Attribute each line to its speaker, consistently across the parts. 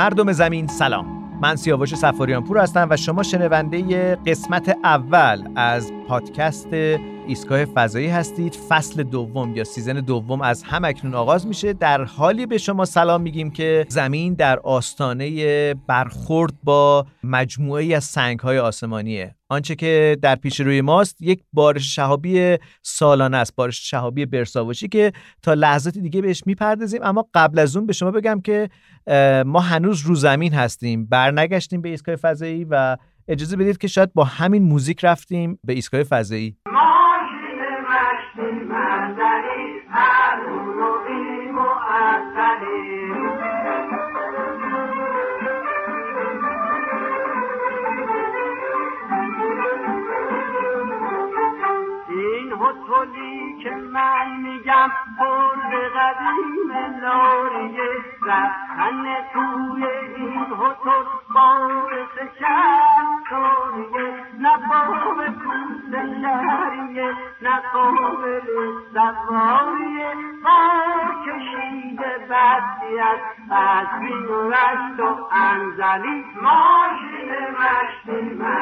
Speaker 1: مردم زمین سلام. من سیاوش سفاریان پور هستم و شما شنونده قسمت اول از پادکست ایستگاه فضایی هستید. فصل دوم یا سیزن دوم از هم اکنون آغاز میشه. در حالی به شما سلام میگیم که زمین در آستانه برخورد با مجموعه از سنگ های آسمانیه. آنچه که در پیش روی ماست یک بارش شهابی سالانه است بارش شهابی برساوشی که تا لحظات دیگه بهش می‌پردازیم. اما قبل از اون به شما بگم که ما هنوز رو زمین هستیم برنگشتیم به ایستگاه فضایی و اجازه بدید که شاید با همین موزیک رفتیم به ایستگاه فضایی.
Speaker 2: که من میگم برد قدیم لاریه رفتن توی این هتل باعث شمساریه نه باب پوست لریه نه سواریه با کشیده بدیت از بین و رشت و انزلی ماشین مشتی مندلی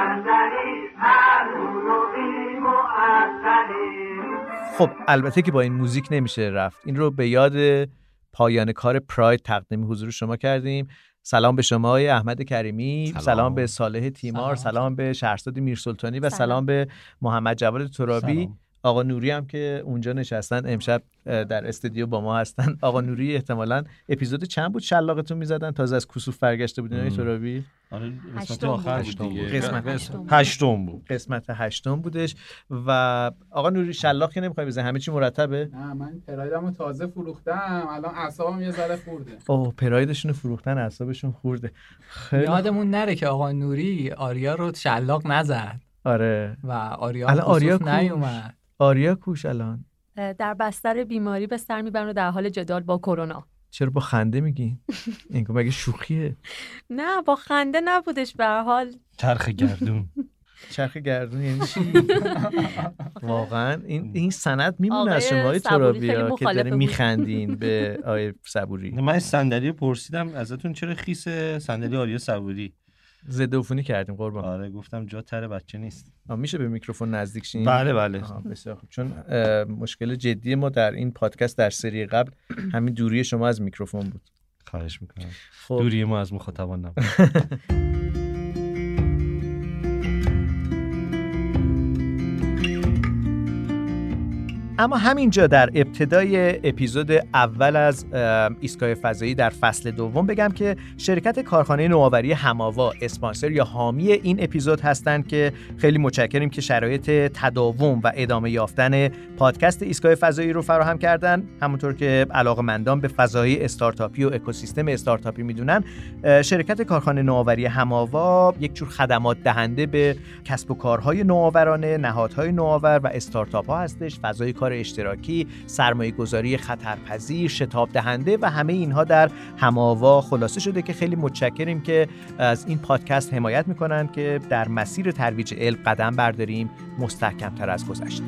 Speaker 1: خب البته که با این موزیک نمیشه رفت. این رو به یاد پایان کار پراید تقدیم حضور شما کردیم. سلام به شما های احمد کریمی. سلام, سلام به صالح تیمار. سلام, سلام به شهرزاد میرسلطانی و سلام, سلام به محمد جواد ترابی. آقا نوری هم که اونجا نشستن امشب در استودیو با ما هستن. آقا نوری احتمالا اپیزود چند بود شلاقتون می‌زدن؟ تازه از کسوف برگشته بودین های ترابی
Speaker 3: آره قسمت آخر هشتم بود.
Speaker 1: قسمت هشتم بودش. و آقا نوری شلاق که نمی‌خوای بزنی همه چی مرتبه؟
Speaker 4: نه من پرایدمو تازه فروختم. الان اعصابم یه ذره خورده.
Speaker 1: اوه پرایدشون فروختن اعصابشون خورده.
Speaker 5: خیلی یادمون نره که آقا نوری آریا رو شلاق نزد.
Speaker 1: آره.
Speaker 5: و آریا الان آریا نیومد.
Speaker 1: آریا کوش الان.
Speaker 6: در بستر بیماری به سر می‌برن و در حال جدال با کرونا.
Speaker 1: چرا با خنده میگی؟ این مگه شوخیه؟
Speaker 6: نه با خنده نبودش به حال.
Speaker 3: چرخ گردون.
Speaker 1: چرخ گردون یعنی چی؟ واقعا این این سند میمونه از شما های ترابیا که داره میخندین به آقای صبوری.
Speaker 3: من صندلی پرسیدم ازتون چرا خیس صندلی آریا صبوری؟
Speaker 1: ضد عفونی کردیم قربان.
Speaker 3: آره گفتم جا تر بچه نیست.
Speaker 1: میشه به میکروفون نزدیک شین
Speaker 3: بله بله.
Speaker 1: بسیار خوب. چون مشکل جدی ما در این پادکست در سری قبل همین دوری شما از میکروفون بود.
Speaker 3: خواهش می‌کنم. خب. دوری ما از مخاطبان نبود.
Speaker 1: اما همینجا در ابتدای اپیزود اول از ایستگاه فضایی در فصل دوم بگم که شرکت کارخانه نوآوری هماوا اسپانسر یا حامی این اپیزود هستند که خیلی متشکریم که شرایط تداوم و ادامه یافتن پادکست ایستگاه فضایی رو فراهم کردن. همونطور که مندان به فضایی استارتاپی و اکوسیستم استارتاپی می‌دونن شرکت کارخانه نوآوری هماوا یک جور خدمات دهنده به کسب و کارهای نوآورانه نهادهای نوآور و استارتاپ ها هستش فضای کار اشتراکی سرمایه گذاری خطرپذیر شتاب دهنده و همه اینها در هماوا خلاصه شده که خیلی متشکریم که از این پادکست حمایت می‌کنن که در مسیر ترویج علم قدم برداریم مستحکمتر از گذشته.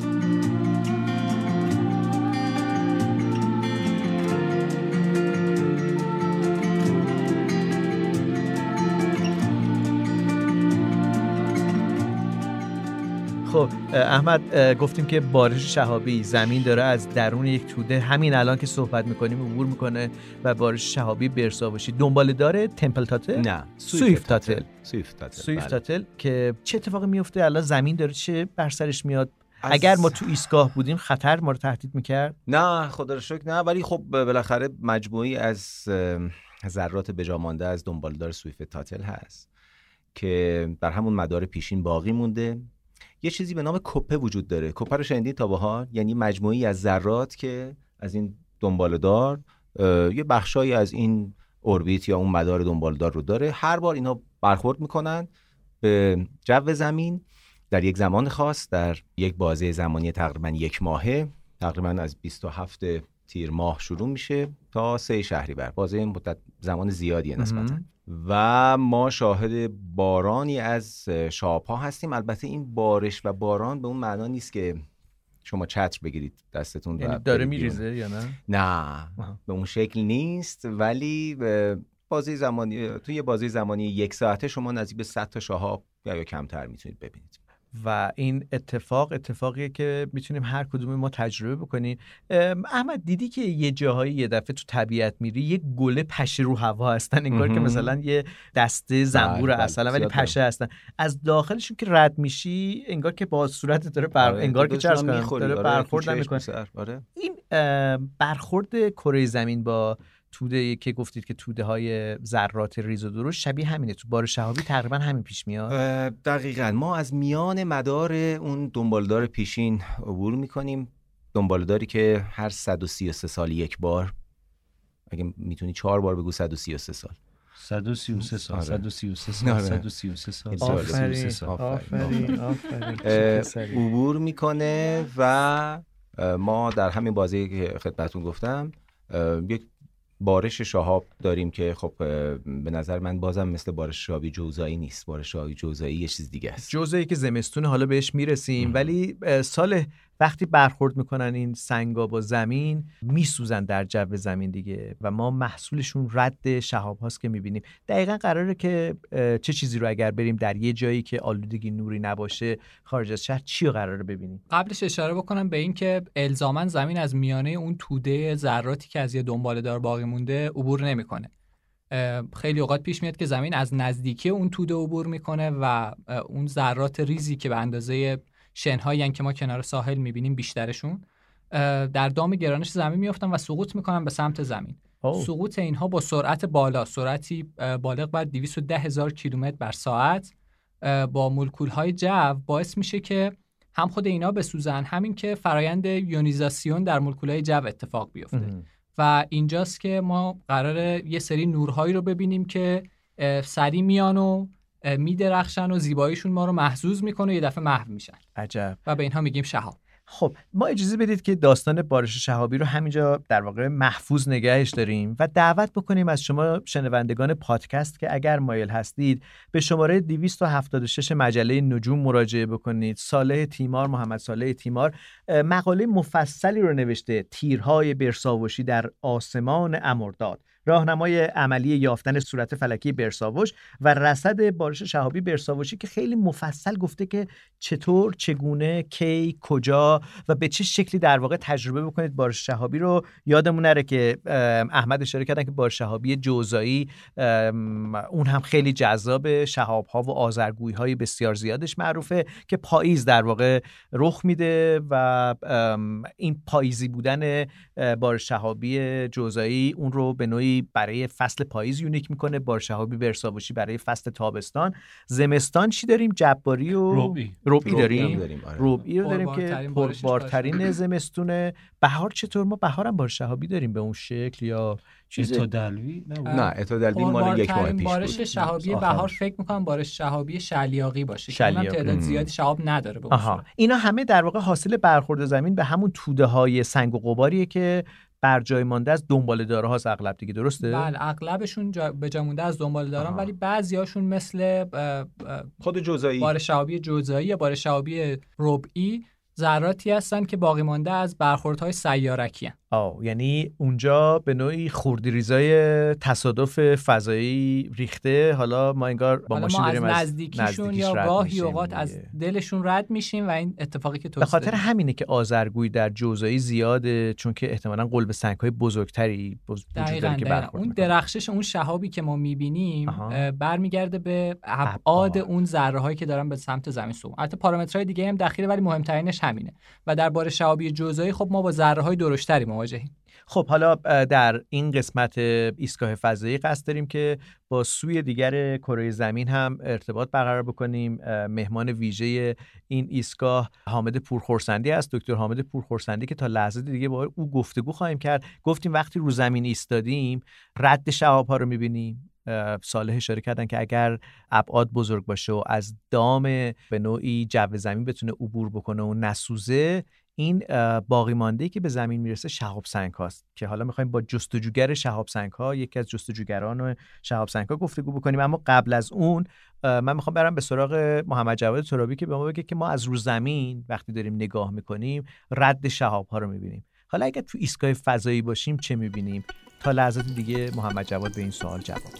Speaker 1: خب احمد گفتیم که بارش شهابی زمین داره از درون یک توده. همین الان که صحبت می‌کنیم عبور می‌کنه و بارش شهابی برسا باشی. دنبال داره تمپل تاتل؟
Speaker 7: نه.
Speaker 1: سویفت تاتل.
Speaker 7: سویفت تاتل.
Speaker 1: سویفت تاتل بله. که چه اتفاقی میفته الان زمین داره چه بر سرش میاد؟ اگر ما تو ایستگاه بودیم خطر ما رو تهدید می‌کرد؟
Speaker 7: نه خدا رو شکر نه. ولی خب بالاخره مجموعی از ذرات بجامانده از دنبالدار سویفت تاتل هست که بر همون مدار پیشین باقی مونده. یه چیزی به نام کپه وجود داره. کپه رو شنیدید تا بهار یعنی مجموعی از ذرات که از این دنبالدار یه بخشایی از این اوربیت یا اون مدار دنبالدار رو داره. هر بار اینا برخورد می‌کنن به جو زمین در یک زمان خاص در یک بازه زمانی تقریبا یک ماهه. تقریبا از 27 تیر ماه شروع میشه تا سه شهری بر بازه مدت زمان زیادیه نسبتا. و ما شاهد بارانی از شاپا هستیم. البته این بارش و باران به اون معنا نیست که شما چتر بگیرید دستتون
Speaker 1: یعنی داره میریزه یا نه؟
Speaker 7: نه به اون شکل نیست. ولی بازی زمانی توی یه بازی زمانی یک ساعته شما نزدیک به 100 تا شهاب یا یا کمتر می‌تونید ببینید.
Speaker 1: و این اتفاق اتفاقیه که می‌تونیم هر کدوم ما تجربه بکنیم. احمد دیدی که یه جاهایی یه دفعه تو طبیعت میری یه گله پشه رو هوا هستن انگار که. مثلا یه دسته زنبور
Speaker 7: بله،
Speaker 1: اصلا ولی پشه هستن. از داخلشون که رد میشی انگار که با صورت داره بر...
Speaker 7: آره،
Speaker 1: انگار که چرس داره
Speaker 7: آره،
Speaker 1: برخورد می‌کنه.
Speaker 7: آره.
Speaker 1: این برخورد کره زمین با توده که گفتید که توده های ذرات ریز و درشت شبیه همینه. تو بار شهابی تقریبا همین پیش میاد.
Speaker 7: دقیقا. ما از میان مدار اون دنبالدار پیشین عبور می‌کنیم. دنبالداری که هر 133 سال یک بار. اگه می‌تونی چهار بار بگو 133 سال.
Speaker 3: 133 سال
Speaker 7: آره.
Speaker 3: 133 سال
Speaker 7: آره.
Speaker 3: 133 سال.
Speaker 7: آفرین،
Speaker 3: 133 سال.
Speaker 1: آفرین. آفرین.
Speaker 7: عبور می‌کنه و ما در همین بازی که خدمتون گفتم یک بارش شهاب داریم که خب به نظر من بازم مثل بارش شهابی جوزایی نیست. بارش شهابی جوزایی یه چیز دیگه است.
Speaker 1: جزئی که زمستون حالا بهش می‌رسیم. ولی سال وقتی برخورد می‌کنن این سنگا با زمین میسوزن در جو زمین دیگه و ما محصولشون رد شهاب هاست که می‌بینیم. دقیقا قراره که چه چیزی رو اگر بریم در یه جایی که آلودگی نوری نباشه خارج از شهر چی رو قراره ببینیم؟
Speaker 5: قبلش اشاره بکنم به این که الزاما زمین از میانه اون توده ذراتی که از یه دنباله دار باقی مونده عبور نمی‌کنه. خیلی اوقات پیش میاد که زمین از نزدیکی اون توده عبور می‌کنه و اون ذرات ریزی که به اندازه شنهایی که ما کنار ساحل می‌بینیم بیشترشون در دام گرانش زمین میافتن و سقوط می‌کنن به سمت زمین. سقوط اینها با سرعت بالا سرعتی بالغ بر 210 هزار کیلومتر بر ساعت با مولکول های جو باعث میشه که هم خود اینا بسوزن همین که فرایند یونیزاسیون در مولکول های جو اتفاق بیفته
Speaker 1: مهم.
Speaker 5: و اینجاست که ما قراره یه سری نورهایی رو ببینیم که اه، سریع میان و میدرخشن و زیباییشون ما رو محزوز می‌کنه و یه دفعه محو میشن.
Speaker 1: عجب.
Speaker 5: و به اینها میگیم شهاب.
Speaker 1: خب ما اجازه بدید که داستان بارش شهابی رو همینجا در واقع محفوظ نگهش داریم و دعوت بکنیم از شما شنوندگان پادکست که اگر مایل هستید به شماره 276 مجله نجوم مراجعه بکنید. صالح تیمار محمد صالح تیمار مقاله مفصلی رو نوشته تیرهای برساوشی در آسمان امرداد. راهنمای عملی یافتن صورت فلکی برساوش و رصد بارش شهابی برساوشی که خیلی مفصل گفته که چطور چگونه کی کجا و به چه شکلی در واقع تجربه بکنید بارش شهابی رو. یادمون نره که احمد اشاره کردن که بارش شهابی جوزایی اون هم خیلی جذاب شهاب ها و آزرگویی های بسیار زیادش معروفه که پاییز در واقع رخ میده و این پاییزی بودن بارش شهابی جوزایی اون رو به نوعی برای فصل پاییز یونیک می‌کنه بارش شهابی برساوشی برای فصل تابستان زمستان چی داریم جباری و
Speaker 3: ربعی.
Speaker 1: ربعی
Speaker 7: ربعی
Speaker 1: داریم
Speaker 7: آره.
Speaker 1: ربعی رو داریم که
Speaker 5: پربارترین
Speaker 1: زمستونه بهار چطور ما بهارم بارش شهابی داریم به اون شکل یا چیز
Speaker 3: چیز دلوی نه
Speaker 7: نه اتودلبی مال یک ماه پیش
Speaker 5: بارش
Speaker 7: بود
Speaker 5: شهابی. بهار فکر می‌کنم بارش شهابی شلیاقی باشه که
Speaker 1: شلیاقی.
Speaker 5: تعداد
Speaker 7: ام.
Speaker 5: زیادی شهاب نداره به.
Speaker 1: اینا همه در واقع حاصل برخورد زمین به همون توده های سنگ و قباریه که بر جای مانده از دنباله داره هاست اغلب دیگه درسته
Speaker 5: بله اغلبشون جا به جا مونده از دنبال دارن. ولی بعضیاشون مثل اه، اه،
Speaker 7: خود جوزایی
Speaker 5: بار شهابی جوزایی یا بار شهابی ربعی ذراتی هستن که باقی مانده از برخوردهای سیارکی هن.
Speaker 1: آه یعنی اونجا به نوعی خوردریزای تصادف فضایی ریخته حالا ما انگار با ماشین
Speaker 5: ما
Speaker 1: داریم از
Speaker 5: نزدیکیشون
Speaker 1: نزدیکیش
Speaker 5: یا گاهی اوقات از. دلشون رد میشیم و این اتفاقی که تو
Speaker 1: به خاطر همینه که آزرگویی در جوزایی زیاده چون که احتمالاً قلب سنگ های بزرگتری بز- وجود داره که. برخورد
Speaker 5: اون. درخشش اون شهابی که ما می‌بینیم. برمیگرده به ابعاد. اون ذره هایی که دارن به سمت زمین سو البته پارامترهای دیگه هم دخیله ولی مهمترینش همینه و در بار شهابی جوزایی خب ما با ذره های درشتری مواجهیم
Speaker 1: خب حالا در این قسمت ایستگاه فضایی قصد داریم که با سوی دیگر کره زمین هم ارتباط برقرار بکنیم. مهمان ویژه این ایستگاه حامد پورخورسندی است. دکتر حامد پورخورسندی که تا لحظه دیگه با او گفتگو خواهیم کرد. گفتیم وقتی رو زمین ایستادیم رد شهاب ها رو می‌بینیم. صالح اشاره کردن که اگر ابعاد بزرگ باشه و از دام به نوعی جو زمین بتونه عبور بکنه و نسوزه این باقی مانده که به زمین می‌رسه شهاب سنگ هاست که حالا می‌خوایم با جستجوگر شهاب سنگ ها یکی از جستجوگران شهاب سنگ ها گفتگو بکنیم. اما قبل از اون من می‌خوام برم به سراغ محمد جواد ترابی که به ما بگه که ما از رو زمین وقتی داریم نگاه می‌کنیم رد شهاب ها رو می‌بینیم. حالا اگر تو ایستگاه فضایی باشیم چه می‌بینیم؟ تا لحظات دیگه محمد جواد به این سوال جواب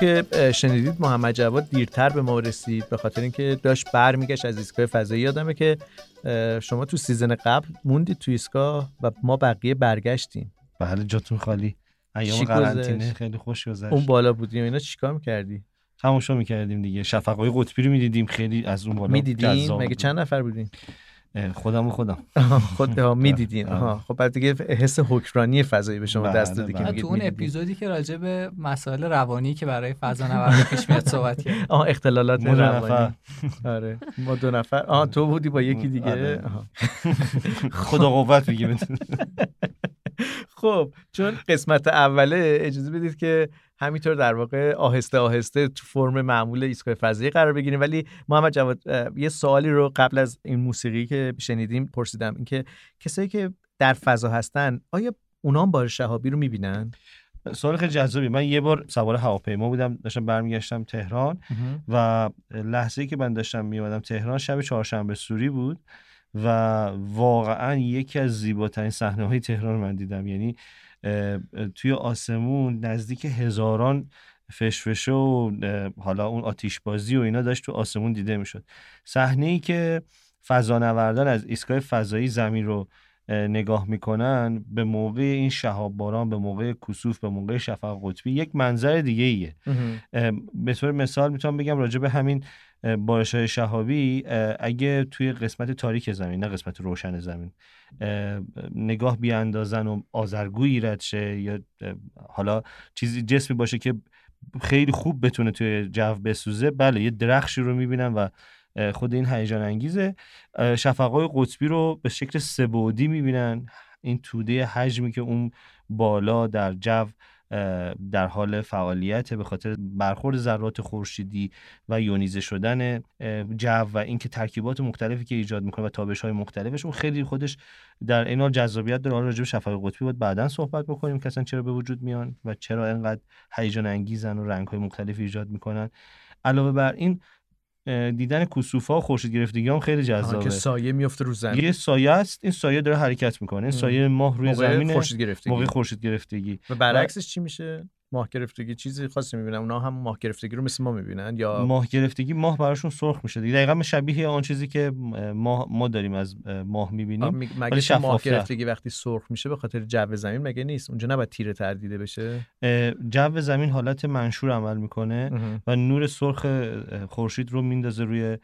Speaker 1: که شنیدید محمد جواد دیرتر به ما رسید به خاطر اینکه داشت برمیگشت از ایستگاه فضایی. یادمه که شما تو سیزن قبل موندید تو ایستگاه و ما بقیه برگشتیم.
Speaker 3: بله جاتون خالی. ایام قرنطینه؟ خیلی خوش گذشت.
Speaker 1: اون بالا بودیم اینا؟ چیکار می‌کردی؟
Speaker 3: تماشا می‌کردیم دیگه. شفقای قطبی رو می‌دیدیم. خیلی از اون بالا
Speaker 1: می‌دیدین؟
Speaker 3: جذاب
Speaker 1: مگه. چند نفر بودین؟
Speaker 3: اه، خودم و خودم.
Speaker 1: خود می‌دیدین. خب بعد دیگه حس حکرانی فضایی به شما
Speaker 3: بله،
Speaker 1: دست داده که
Speaker 3: بله.
Speaker 1: میگید
Speaker 5: تو اون. اپیزودی که راجع به مسائل روانی که برای فضا نورد پیش میاد صحبت کرد.
Speaker 1: آها اختلالات روانی. آره. ما دو نفر. آها تو بودی با یکی دیگه.
Speaker 3: آره. خدا قوت میگه
Speaker 1: خب چون قسمت اوله اجازه بدید که همینطور در واقع آهسته آهسته تو فرم معمول ایستگاه فضایی قرار بگیریم. ولی محمد جواد یه سوالی رو قبل از این موسیقی که شنیدیم پرسیدم. اینکه کسایی که در فضا هستن آیا اونا هم بار شهابی رو می‌بینن؟
Speaker 3: سوال خیلی جذابی. من یه بار سوار هواپیما بودم. داشتم برمیگشتم تهران و لحظه ای که من داشتم میومدم تهران شب چهارشنبه سوری بود و واقعا یکی از زیباترین صحنه های تهران رو من دیدم. یعنی توی آسمون نزدیک هزاران فشفشه و حالا اون آتیش بازی و اینا داشت تو آسمون دیده می‌شد. صحنه ای که فضانوردان از ایستگاه فضایی زمین رو اه، نگاه می‌کنن به موقع این شهاب باران به موقع کسوف به موقع شفق قطبی یک منظر دیگه ایه به طور مثال می‌تونم بگم راجع به همین بارش شهابی اگه توی قسمت تاریک زمین نه قسمت روشن زمین اه، نگاه بیاندازن و آزرگویی رد شه یا حالا چیزی جسمی باشه که خیلی خوب بتونه توی جو بسوزه بله یه درخشی رو می‌بینن و خود این هیجان انگیزه. شفقای قطبی رو به شکل سبودی می‌بینن. این توده حجمی که اون بالا در جو در حال فعالیت به خاطر برخورد ذرات خورشیدی و یونیزه شدن جو و اینکه ترکیبات مختلفی که ایجاد می‌کنه و تابش های مختلفش اون خیلی خودش در این حال جذابیت داره. راجع به شفق قطبی بود بعدا صحبت بکنیم که اصلا چرا به وجود میان و چرا اینقدر هیجان انگیزن و رنگ های مختلفی ایجاد می‌کنن. علاوه بر این دیدن کسوف ها و خورشید گرفتگی هم خیلی جذابه.
Speaker 1: که سایه میفته رو زمین.
Speaker 3: یه سایه است این سایه داره حرکت می‌کنه. این. سایه ماه روی زمینه.
Speaker 1: خورشید گرفتگی.
Speaker 3: موقع خورشید گرفتگی.
Speaker 1: و برعکسش چی میشه؟ ماه گرفتگی چیزی خاصی می‌بینن اونا هم ماه گرفتگی رو مثل ما می‌بینن یا
Speaker 3: ماه گرفتگی ماه براشون سرخ میشه دیگه. دقیقا شبیه آن چیزی که ما ما داریم از ماه می‌بینیم.
Speaker 1: می- مگه ماه. گرفتگی وقتی سرخ میشه به خاطر جو زمین مگه نیست؟ اونجا نباید تیره تر دیده بشه
Speaker 3: جو زمین حالت منشور عمل می‌کنه. و نور سرخ خورشید رو میندازه روی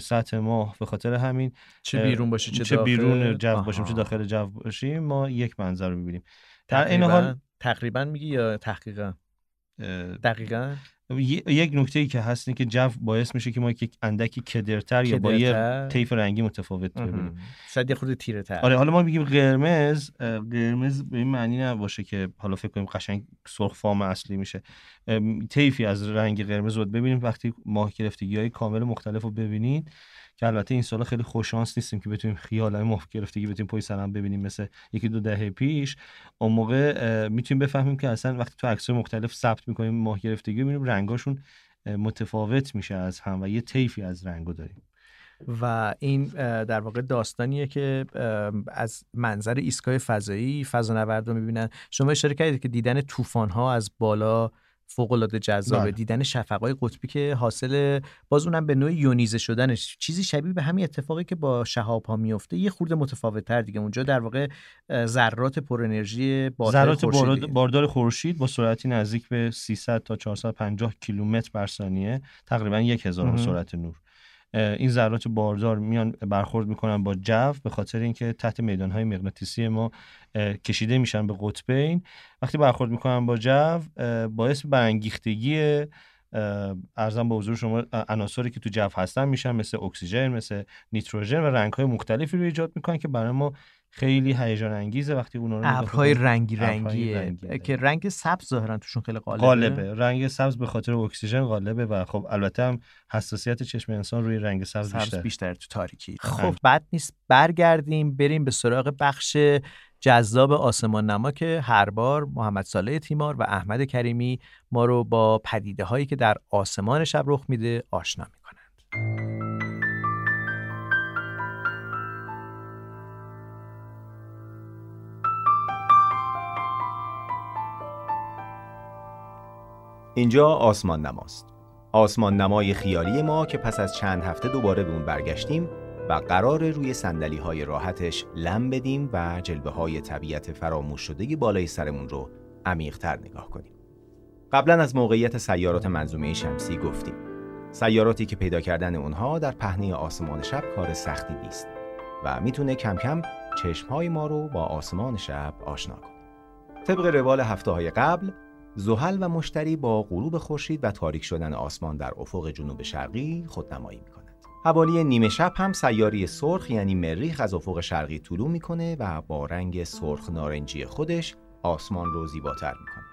Speaker 3: سطح ماه. به خاطر همین
Speaker 1: چه بیرون باشه چه,
Speaker 3: چه بیرون جو باشیم چه. داخل جو باشیم ما یک منظر رو می‌بینیم. در این حال
Speaker 1: تقریبا میگی یا تحقیقا؟ دقیقا؟
Speaker 3: یک نکته ای که هست که جو باعث میشه که ما یک اندکی کدرتر یا با یه. طیف رنگی متفاوت ببینیم.
Speaker 1: شاید یه خورده تیره تر.
Speaker 3: آره حالا ما میگیم قرمز قرمز به این معنی نباشه که حالا فکر کنیم قشنگ سرخ فام اصلی میشه. طیفی از رنگ قرمز رو ببینیم. وقتی ماه گرفتگی های کامل مختلف رو ببینید که البته این سالا خیلی خوششانس نیستیم که بتونیم خیال ماه گرفتگی بتونیم پای سرم ببینیم مثل یکی دو دهه پیش. اون موقع می‌تونیم بفهمیم که اصلا وقتی تو عکس‌های مختلف ثبت می‌کنیم ماه گرفتگی ببینیم رنگاشون متفاوت میشه از هم و یه طیفی از رنگو داریم.
Speaker 1: و این در واقع داستانیه که از منظر ایستگاه فضایی فضانورد رو می‌بینن. شما اشاره کردید که دیدن طوفان ها از بالا فوق العاده جذابه
Speaker 3: بله.
Speaker 1: دیدن شفقای قطبی که حاصل باز اونم به نوعی یونیزه شدنش چیزی شبیه به همین اتفاقی که با شهاب ها میفته یه خورده متفاوت تر دیگه اونجا در واقع ذرات پر انرژی
Speaker 3: ذرات باردار خورشید با سرعتی نزدیک به 300 تا 450 کیلومتر بر ثانیه تقریبا یک هزار
Speaker 1: مهم.
Speaker 3: سرعت نور این ذرات باردار میان برخورد می‌کنن با جو به خاطر اینکه تحت میدانهای مغناطیسی ما کشیده میشن به قطبین وقتی برخورد می‌کنن با جو باعث برانگیختگی ارزم به حضور شما عناصری که تو جو هستن میشن مثل اکسیژن مثل نیتروژن و رنگهای مختلفی رو ایجاد می‌کنن که برای ما خیلی هیجان انگیزه وقتی اونا رو
Speaker 1: ابرهای رنگی رنگیه.
Speaker 3: رنگی،
Speaker 1: که رنگ سبز ظاهرا توشون خیلی غالبه
Speaker 3: غالبه رنگ سبز به خاطر اکسیژن غالبه و خب البته هم حساسیت چشم انسان روی رنگ سبز,
Speaker 1: سبز
Speaker 3: بیشتر
Speaker 1: بیشتر تو تاریکی.
Speaker 3: خب.
Speaker 1: خب بد نیست. برگردیم بریم به سراغ بخش جذاب آسمان نما که هر بار محمد صالح تیمار و احمد کریمی ما رو با پدیده هایی که در آسمان شب رخ میده آشنا می‌کنند
Speaker 7: اینجا آسمان نماست آسمان نمای خیالی ما که پس از چند هفته دوباره به اون برگشتیم و قرار روی سندلی های راحتش لم بدیم و جلوه های طبیعت فراموش شده بالای سرمون رو عمیق‌تر نگاه کنیم. قبلا از موقعیت سیارات منظومه شمسی گفتیم. سیاراتی که پیدا کردن اونها در پهنه آسمان شب کار سختی نیست و می‌تونه کم کم چشمهای ما رو با آسمان شب آشنا کنه. طبق روال هفته های قبل زحل و مشتری با غروب خورشید و تاریک شدن آسمان در افق جنوب شرقی خودنمایی می‌کنند. حوالی نیمه شب هم سیاری سرخ یعنی مریخ از افق شرقی طلوع می‌کنه و با رنگ سرخ نارنجی خودش آسمان رو زیباتر می‌کنه.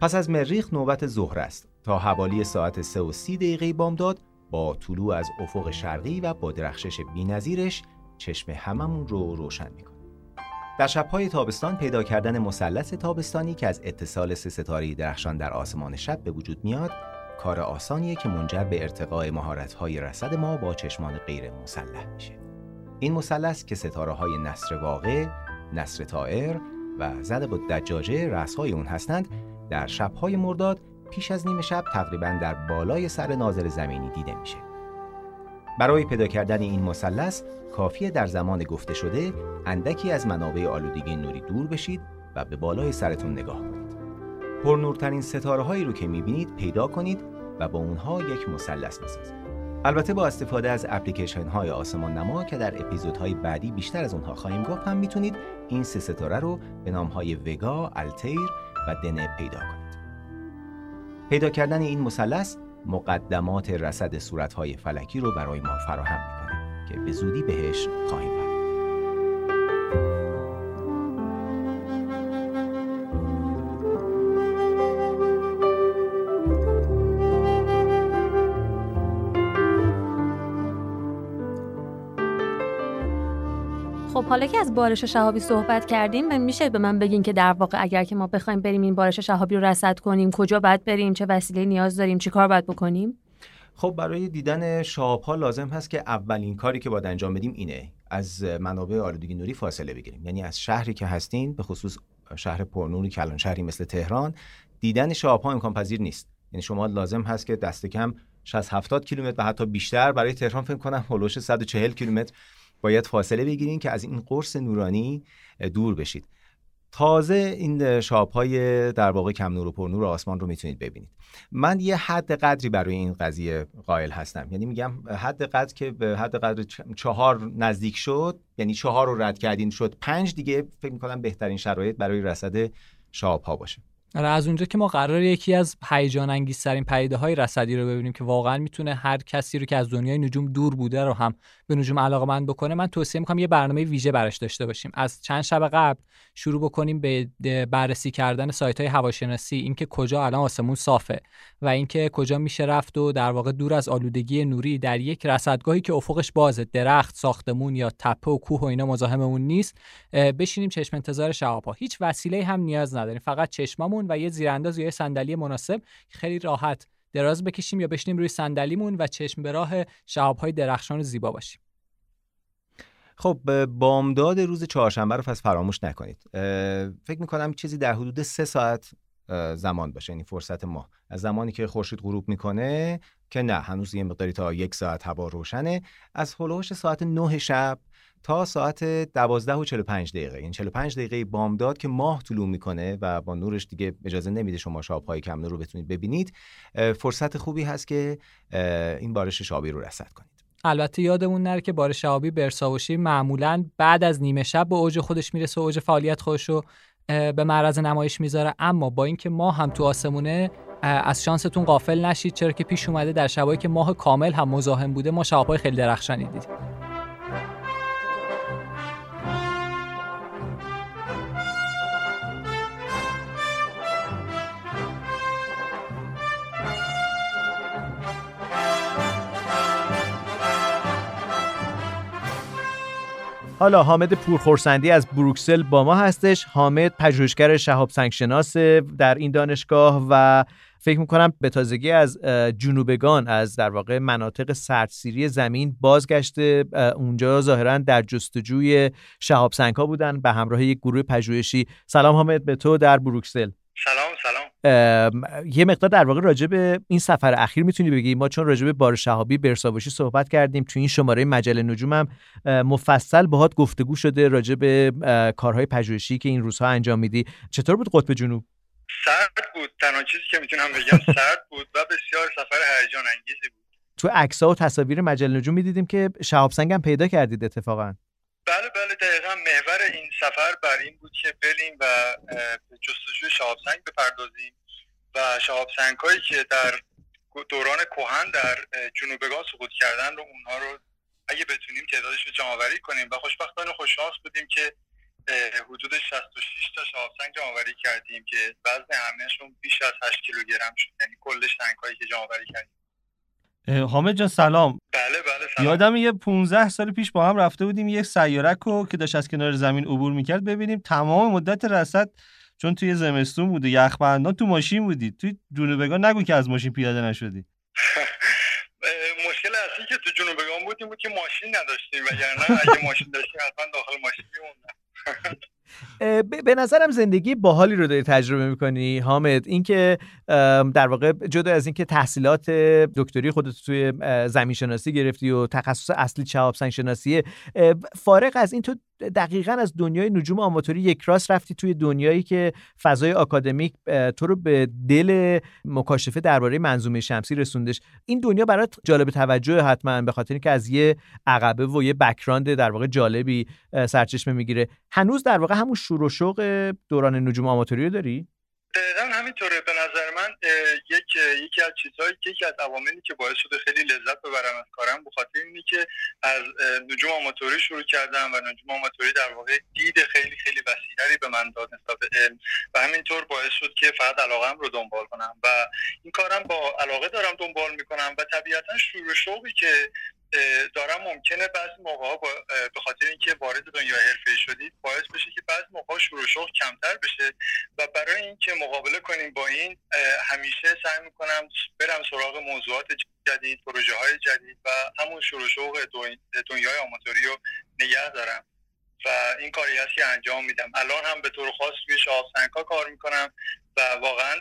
Speaker 7: پس از مریخ نوبت ظهر است تا حوالی ساعت 3 و 30 دقیقه بامداد با طلوع از افق شرقی و با درخشش بی‌نظیرش چشم هممون رو روشن می‌کنه. در شبهای تابستان پیدا کردن مثلث تابستانی که از اتصال سه ستاره درخشان در آسمان شب به وجود میاد کار آسانیه که منجر به ارتقاء مهارت‌های رصد ما با چشمان غیر مسلح میشه. این مثلث که ستاره های نصر واقع، نصر طائر و زد با دجاجه رأسهای اون هستند در شبهای مرداد پیش از نیمه شب تقریبا در بالای سر ناظر زمینی دیده میشه. برای پیدا کردن این مثلث کافیه در زمان گفته شده اندکی از منابع آلودگی نوری دور بشید و به بالای سرتون نگاه کنید. پرنورترین ستاره هایی رو که می‌بینید پیدا کنید و با اونها یک مثلث بسازید. البته با استفاده از اپلیکیشن های آسمان نما که در اپیزودهای بعدی بیشتر از اونها خواهیم گفت هم می‌تونید این سه ستاره رو به نام های وگا، التیر و دنه پیدا کنید. پیدا کردن این مثلث مقدمات رصد صورتهای فلکی رو برای ما فراهم می‌کنه که به زودی بهش خواهیم
Speaker 6: حالا که از بارش شهابی صحبت کردیم میشه به من بگین که در واقع اگر که ما بخوایم بریم این بارش شهابی رو رصد کنیم کجا باید بریم؟ چه وسیله نیاز داریم؟ چی کار باید بکنیم؟
Speaker 7: خب برای دیدن شهاب ها لازم هست که اولین کاری که باید انجام بدیم اینه از منابع آلودگی نوری فاصله بگیریم. یعنی از شهری که هستین به خصوص شهر پرنوری کلان شهری مثل تهران دیدن شهاب ها امکان پذیر نیست. یعنی شما لازم هست که دست کم 60 70 کیلومتر و حتی بیشتر برای تهران فکر کنم هولوش 140 کیلومتر باید فاصله بگیرین که از این قرص نورانی دور بشید. تازه این شاب های در واقع کم نور و پر نور آسمان رو می‌تونید ببینید. من یه حد قدری برای این قضیه قائل هستم. یعنی میگم حد قدر که به حد قدر چهار نزدیک شد یعنی چهار رو رد کردین شد پنج دیگه فکر می‌کنم بهترین شرایط برای رصد شاب ها باشه.
Speaker 5: از اونجا که ما قرار یکی از هیجان انگیزترین پدیده های رصدی رو ببینیم که واقعا می‌تونه هر کسی رو که از دنیای نجوم دور بوده رو هم به نجوم علاقه بکنه من توصیه می‌کنم یه برنامه ویژه براش داشته باشیم. از چند شب قبل شروع بکنیم به بررسی کردن سایت های هواشناسی اینکه کجا الان آسمون صافه و اینکه کجا میشه رفت و در واقع دور از آلودگی نوری در یک رصدگاهی که افقش بازه درخت ساختمون یا تپه و کوه و اینا مزاحممون نیست بشینیم چشم انتظار شهاب‌ها هیچ وسیله هم نیاز نداریم فقط چشممون و یه زیرانداز یا یه صندلی مناسب خیلی راحت دراز بکشیم یا بشینیم روی صندلیمون و چشم به راه شهاب‌های درخشان و زیبا باشیم.
Speaker 7: خب بامداد روز چهارشنبه رو پس فراموش نکنید. فکر می‌کنم چیزی در حدود سه ساعت زمان باشه یعنی فرصت ما. از زمانی که خورشید غروب می‌کنه که نه هنوز یه مقداری تا یک ساعت هوا روشنه. از هلوش ساعت نه شب تا ساعت دوازده و 45 دقیقه. این 45 دقیقه بامداد که ماه طلوع می‌کنه و با نورش دیگه اجازه نمیده شما شابهای کم رو بتونید ببینید فرصت خوبی هست که این بارش شابی رو رصد کنید.
Speaker 5: البته یادمون نره که بارش شهابی برساوشی معمولا بعد از نیمه شب به اوج خودش می‌رسه و اوج فعالیت خودش رو به معرض نمایش می‌ذاره. اما با اینکه ماه هم تو آسمونه از شانستون غافل نشید چرا که پیش اومده در شبایی که ماه کامل هم مزاحم بوده ما شهابهای خیلی درخشانی دیدیم
Speaker 1: حالا حامد پورخورسندی از بروکسل با ما هستش. حامد پژوهشگر شهاب سنگشناس در این دانشگاه و فکر می‌کنم به تازگی از جنوبگان از در واقع مناطق سردسیری زمین بازگشته. اونجا ظاهرا در جستجوی شهاب سنگ ها بودن. به همراه یک گروه پژوهشی. سلام حامد به تو در بروکسل. یه مقدار در واقع راجع به این سفر اخیر می‌تونی بگی. ما چون راجع به بار شهابی برساوشی صحبت کردیم تو این شماره مجله نجوم هم مفصل باهات گفتگو شده راجع به کارهای پژوهشی که این روزها انجام میدی. چطور بود قطب جنوب؟
Speaker 8: سرد بود. تنها چیزی که می‌تونم بگم سرد بود و بسیار سفر هیجان انگیزی بود.
Speaker 1: تو عکس‌ها و تصاویر مجله نجوم می‌دیدیم که شهاب سنگ هم پیدا کردید اتفاقا.
Speaker 8: بله بله دقیقا بر این بود که بریم و به جستجوی شهاب سنگ بپردازیم و شهاب هایی که در دوران کهن در جنوبگان سقوط کردن رو اونها رو اگه بتونیم تعدادش رو جمعآوری کنیم و خوشبختانه خوششانس بودیم که حدود 66 تا شهاب سنگ کردیم که وزن همهشون بیش از 8 کیلوگرم شد. یعنی کل سنگ هایی که جمعآوری کردیم.
Speaker 3: حامد جان سلام.
Speaker 8: بله بله سلام.
Speaker 3: یادم یه 15 سال پیش با هم رفته بودیم یه سیارک رو که داشت از کنار زمین عبور می‌کرد ببینیم. تمام مدت رصد چون توی زمستون بود و یخبندان تو ماشین بودی. توی جنوبگان نگو که از ماشین پیاده نشدی.
Speaker 8: مشکل اصلی که تو جنوبگان بود این بود که ماشین نداشتیم وگرنه اگه ماشین داشتیم حتما داخل ماشین میموندم
Speaker 1: به نظرم زندگی باحالی رو داری تجربه می‌کنی حامد. اینکه در واقع جدا از اینکه تحصیلات دکتری خودت توی زمین شناسی گرفتی و تخصص اصلی شهاب سنگ شناسیه اه، فارغ از این تو دقیقا از دنیای نجوم آماتوری یک راست رفتی توی دنیایی که فضای آکادمیک تو رو به دل مکاشفه درباره منظومه شمسی رسوندش. این دنیا برات جالب توجه حتما به خاطر اینکه از یه عقبه و یه بکراند در واقع جالبی سرچشمه می‌گیره. هنوز در واقع همون شور و شوق دوران نجوم آماتوری رو داری؟
Speaker 8: دقیقا همینطوره. به نظر من اه، یک یکی از چیزهایی که یکی از عواملی که باعث شده خیلی لذت ببرم از کارم به خاطر اینه که از نجوم آماتوری شروع کردم و نجوم آماتوری در واقع دید خیلی خیلی وسیعتری به من داد نسبت به علم و همینطور باعث شد که فقط علاقم رو دنبال کنم و این کارم با علاقه دارم دنبال می‌کنم و طبیعتا شور و شوقی که دارم ممکنه بعضی موقع به خاطر اینکه وارد دنیای حرفه شدید باعث بشه که بعضی موقع و شوق کمتر بشه و برای اینکه مقابله کنیم با این همیشه سعی می‌کنم برم سراغ موضوعات جدید پروژه های جدید و همون شروع شوق دنیای آماتوری رو نگه دارم. و این کاری هست که انجام میدم. الان هم به طور خاص روی شهاب سنگا کار می‌کنم و واقعا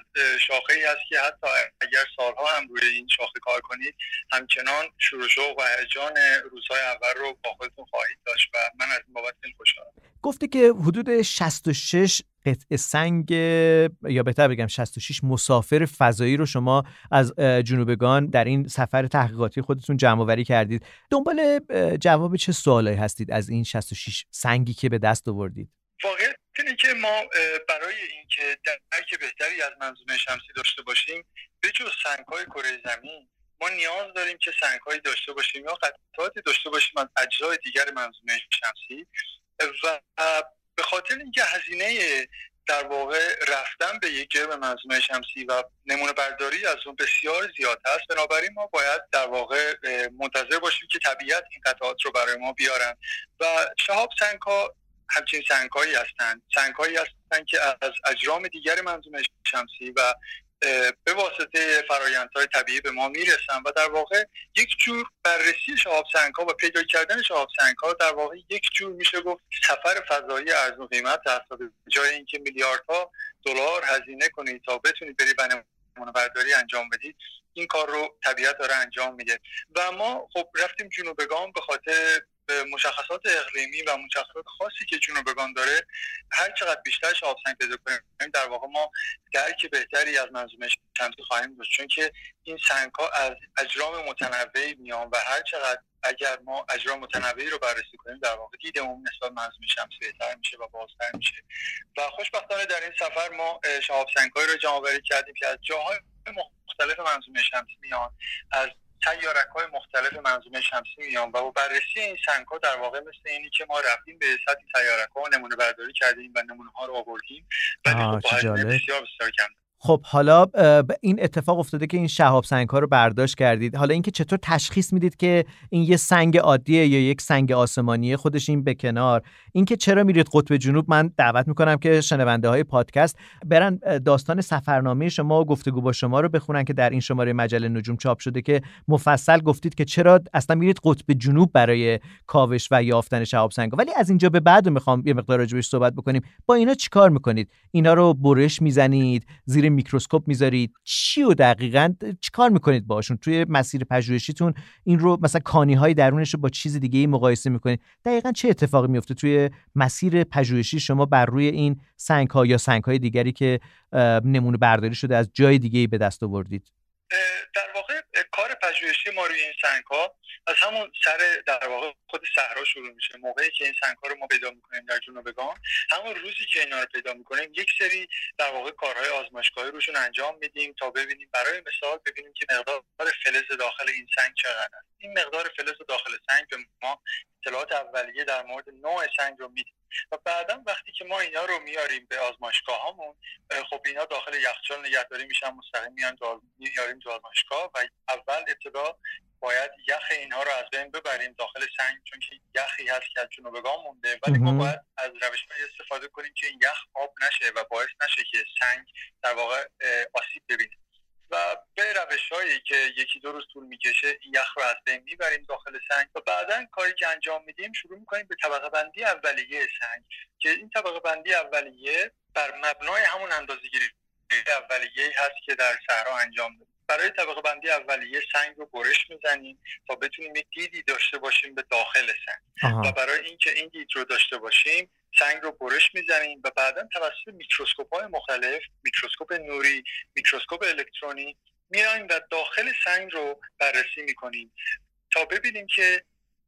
Speaker 8: شاخه ای هست که حتی اگر سالها هم روی این شاخه کار کنید همچنان شروع شوق و هیجان روزهای اول رو با خودتون خواهید داشت و من از این بابت خوشحالم.
Speaker 1: گفتی که حدود 66 قطعه سنگ یا بهتر بگم 66 مسافر فضایی رو شما از جنوبگان در این سفر تحقیقاتی خودتون جمع آوری کردید. دنبال جواب چه سوالایی هستید از این 66 سنگی که به دست آوردید؟
Speaker 8: واقعیت اینه که ما برای اینکه درک بهتری از منظومه شمسی داشته باشیم به جز سنگ‌های کره زمین ما نیاز داریم که سنگ‌هایی داشته باشیم یا قطعاتی داشته باشیم از اجزای دیگر منظومه شمسی. و به خاطر اینکه هزینه در واقع رفتن به یک جرم منظومه شمسی و نمونه برداری از اون بسیار زیاد هست بنابراین ما باید در واقع منتظر باشیم که طبیعت این قطعات رو برای ما بیارن. و شهاب سنگ ها همچین سنگ هایی هستند سنگ هایی هستند که از اجرام دیگر منظومه شمسی و به واسطه فرایندهای طبیعی به ما می‌رسن و در واقع یک جور بررسی شهاب ها و پیدا کردن شهاب ها در واقع یک جور میشه گفت سفر فضایی ارزون قیمت هست و جای اینکه میلیاردها دلار هزینه کنید تا بتونید برید و برداری انجام بدید این کار رو طبیعت داره انجام میده. و ما خب رفتیم جنوبگان به خاطر مشخصات اقلیمی و مشخصات خاصی که جنوبگان داره هر چقدر بیشتر شهاب سنگ پیدا کنیم در واقع ما درک بهتری از منظومه شمسی خواهیم داشت. چون که این سنگ ها از اجرام متنوعی میان و هر چقدر اگر ما اجرام متنوعی رو بررسی کنیم در واقع دیدمون نسبت منظومه شمسی بهتر میشه و بازتر میشه. و خوشبختانه در این سفر ما شهاب رو جمع کردیم که از جاهای مختلف منظومه شمسی میان از سیارک های مختلف منظومه شمسی میان و با بررسی این سنگ ها در واقع مثل اینی که ما رفتیم به سطح سیارک ها و نمونه برداری کردیم و نمونه ها رو آوردیم ولی
Speaker 1: آه،
Speaker 8: خب. بسیار بسیار کم
Speaker 1: خب حالا این اتفاق افتاده که این شهاب سنگ ها رو برداشت کردید. حالا اینکه چطور تشخیص می‌دید که این یه سنگ عادیه یا یک سنگ آسمانیه خودش این به کنار. اینکه چرا میرید قطب جنوب؟ من دعوت می‌کنم که شنونده های پادکست برن داستان سفرنامه شما و گفتگو با شما رو بخونن که در این شماره مجله نجوم چاپ شده که مفصل گفتید که چرا اصلا میرید قطب جنوب برای کاوش و یافتن شهاب سنگ ولی از اینجا به بعد می‌خوام یه مقدار راجبش صحبت بکنیم. با اینا چیکار می‌کنید؟ اینا رو برش می‌زنید؟ زیر میکروسکوپ می‌ذارید. چی و دقیقا چیکار می‌کنید باشون توی مسیر پژوهشیتون این رو مثلا کانی های درونش رو با چیز دیگه ای مقایسه می‌کنید. دقیقا چه اتفاقی میفته توی مسیر پژوهشی شما بر روی این سنگ ها یا سنگ های دیگری که نمونه برداری شده از جای دیگه ای به دست آوردید؟
Speaker 8: در واقع کار پژوهشی ما روی این سنگ ها از همون سر در واقع خود صحرا شروع میشه. موقعی که این سنگ ها رو ما پیدا می‌کنیم در جنوبگان همون روزی که اینا رو پیدا می‌کنیم یک سری در واقع کارهای آزمایشگاهی روشون انجام میدیم تا ببینیم برای مثال ببینیم که مقدار فلز داخل این سنگ چقدر است. این مقدار فلز داخل سنگ به ما اطلاعات اولیه در مورد نوع سنگ رو میده و بعدا وقتی که ما اینا رو میاریم به آزمایشگاه هامون خب اینا داخل یخچال نگهداری میشن مستقیم میان آز- میاریم تو آزمایشگاه و اول ابتدا باید یخ اینها رو از بین ببریم داخل سنگ چون که یخی هست که از جنوبگان مونده. ولی ما. باید از روش استفاده کنیم که این یخ آب نشه و باعث نشه که سنگ در واقع آسیب ببینه. و به روش هایی که یکی دو روز طول می‌کشه این یخ رو از بین می‌بریم داخل سنگ و بعدا کاری که انجام میدیم شروع می‌کنیم به طبقه بندی اولیه سنگ که این طبقه بندی اولیه بر مبنای همون اندازه‌گیری اولیه هست که در صحرا انجام دادیم. برای طبقه بندی اولیه سنگ رو برش می‌زنیم تا بتونیم یک دیدی داشته باشیم به داخل سنگ. و. برای اینکه این دید رو داشته باشیم سنگ رو برش می‌زنیم و بعدا توسط میکروسکوپ های مختلف میکروسکوپ نوری میکروسکوپ الکترونی میایم و داخل سنگ رو بررسی می‌کنیم تا ببینیم که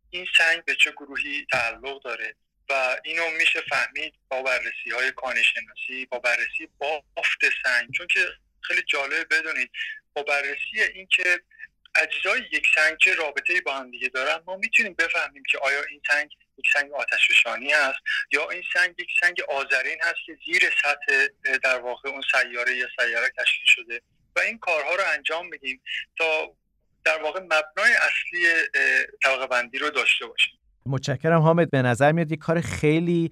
Speaker 8: این سنگ به چه گروهی تعلق داره. و اینو میشه فهمید با بررسی های کانی شناسی با بررسی بافت سنگ. چون که خیلی جالب بدونید با بررسی اینکه اجزای یک سنگ چه رابطه با هم دیگه دارن ما می‌تونیم بفهمیم که آیا این سنگ یک سنگ آتشفشانی هست یا این سنگ یک سنگ آذرین هست که زیر سطح در واقع اون سیاره یا سیاره تشکیل شده. و این کارها رو انجام میدیم تا در واقع مبنای اصلی طبقه بندی رو داشته باشیم.
Speaker 1: متشکرم حامد. به نظر میاد یک کار خیلی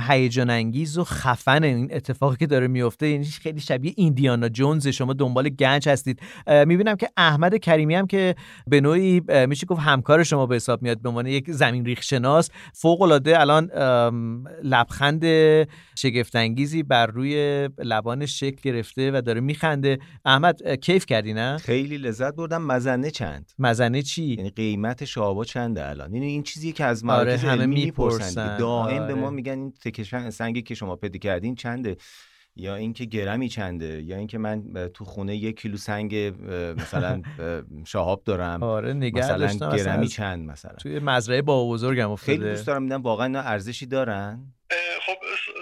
Speaker 1: هیجان انگیز و خفن این اتفاقی که داره میفته یعنی خیلی شبیه ایندیانا جونز. شما دنبال گنج هستید. می‌بینم که احمد کریمی هم که به نوعی میشه گفت همکار شما به حساب میاد به عنوان یک زمین ریخ شناس فوق العاده الان لبخند شگفت انگیزی بر روی لبانش شکل گرفته و داره میخنده. احمد کیف کردی نه
Speaker 7: خیلی لذت بردم. مزنه چند؟
Speaker 1: مزنه چی؟
Speaker 7: یعنی قیمت شعبا چنده الان؟ یعنی این چیزیه که از
Speaker 1: آره،
Speaker 7: مراکز
Speaker 1: همه
Speaker 7: علمی
Speaker 1: می‌پرسن.
Speaker 7: می‌پرسن. دائم
Speaker 1: آره.
Speaker 7: به ما میگن این تکه شن- سنگی که شما پیدا کردین چنده؟ یا اینکه گرمی چنده؟ یا اینکه من تو خونه یک کیلو سنگ مثلا شهاب دارم.
Speaker 1: آره نگه
Speaker 7: مثلا گرمی چند مثلا؟
Speaker 1: توی مزرعه با بزرگم افتاده.
Speaker 7: خیلی دوست دارم میدم واقعا اینا ارزشی دارن؟
Speaker 8: خب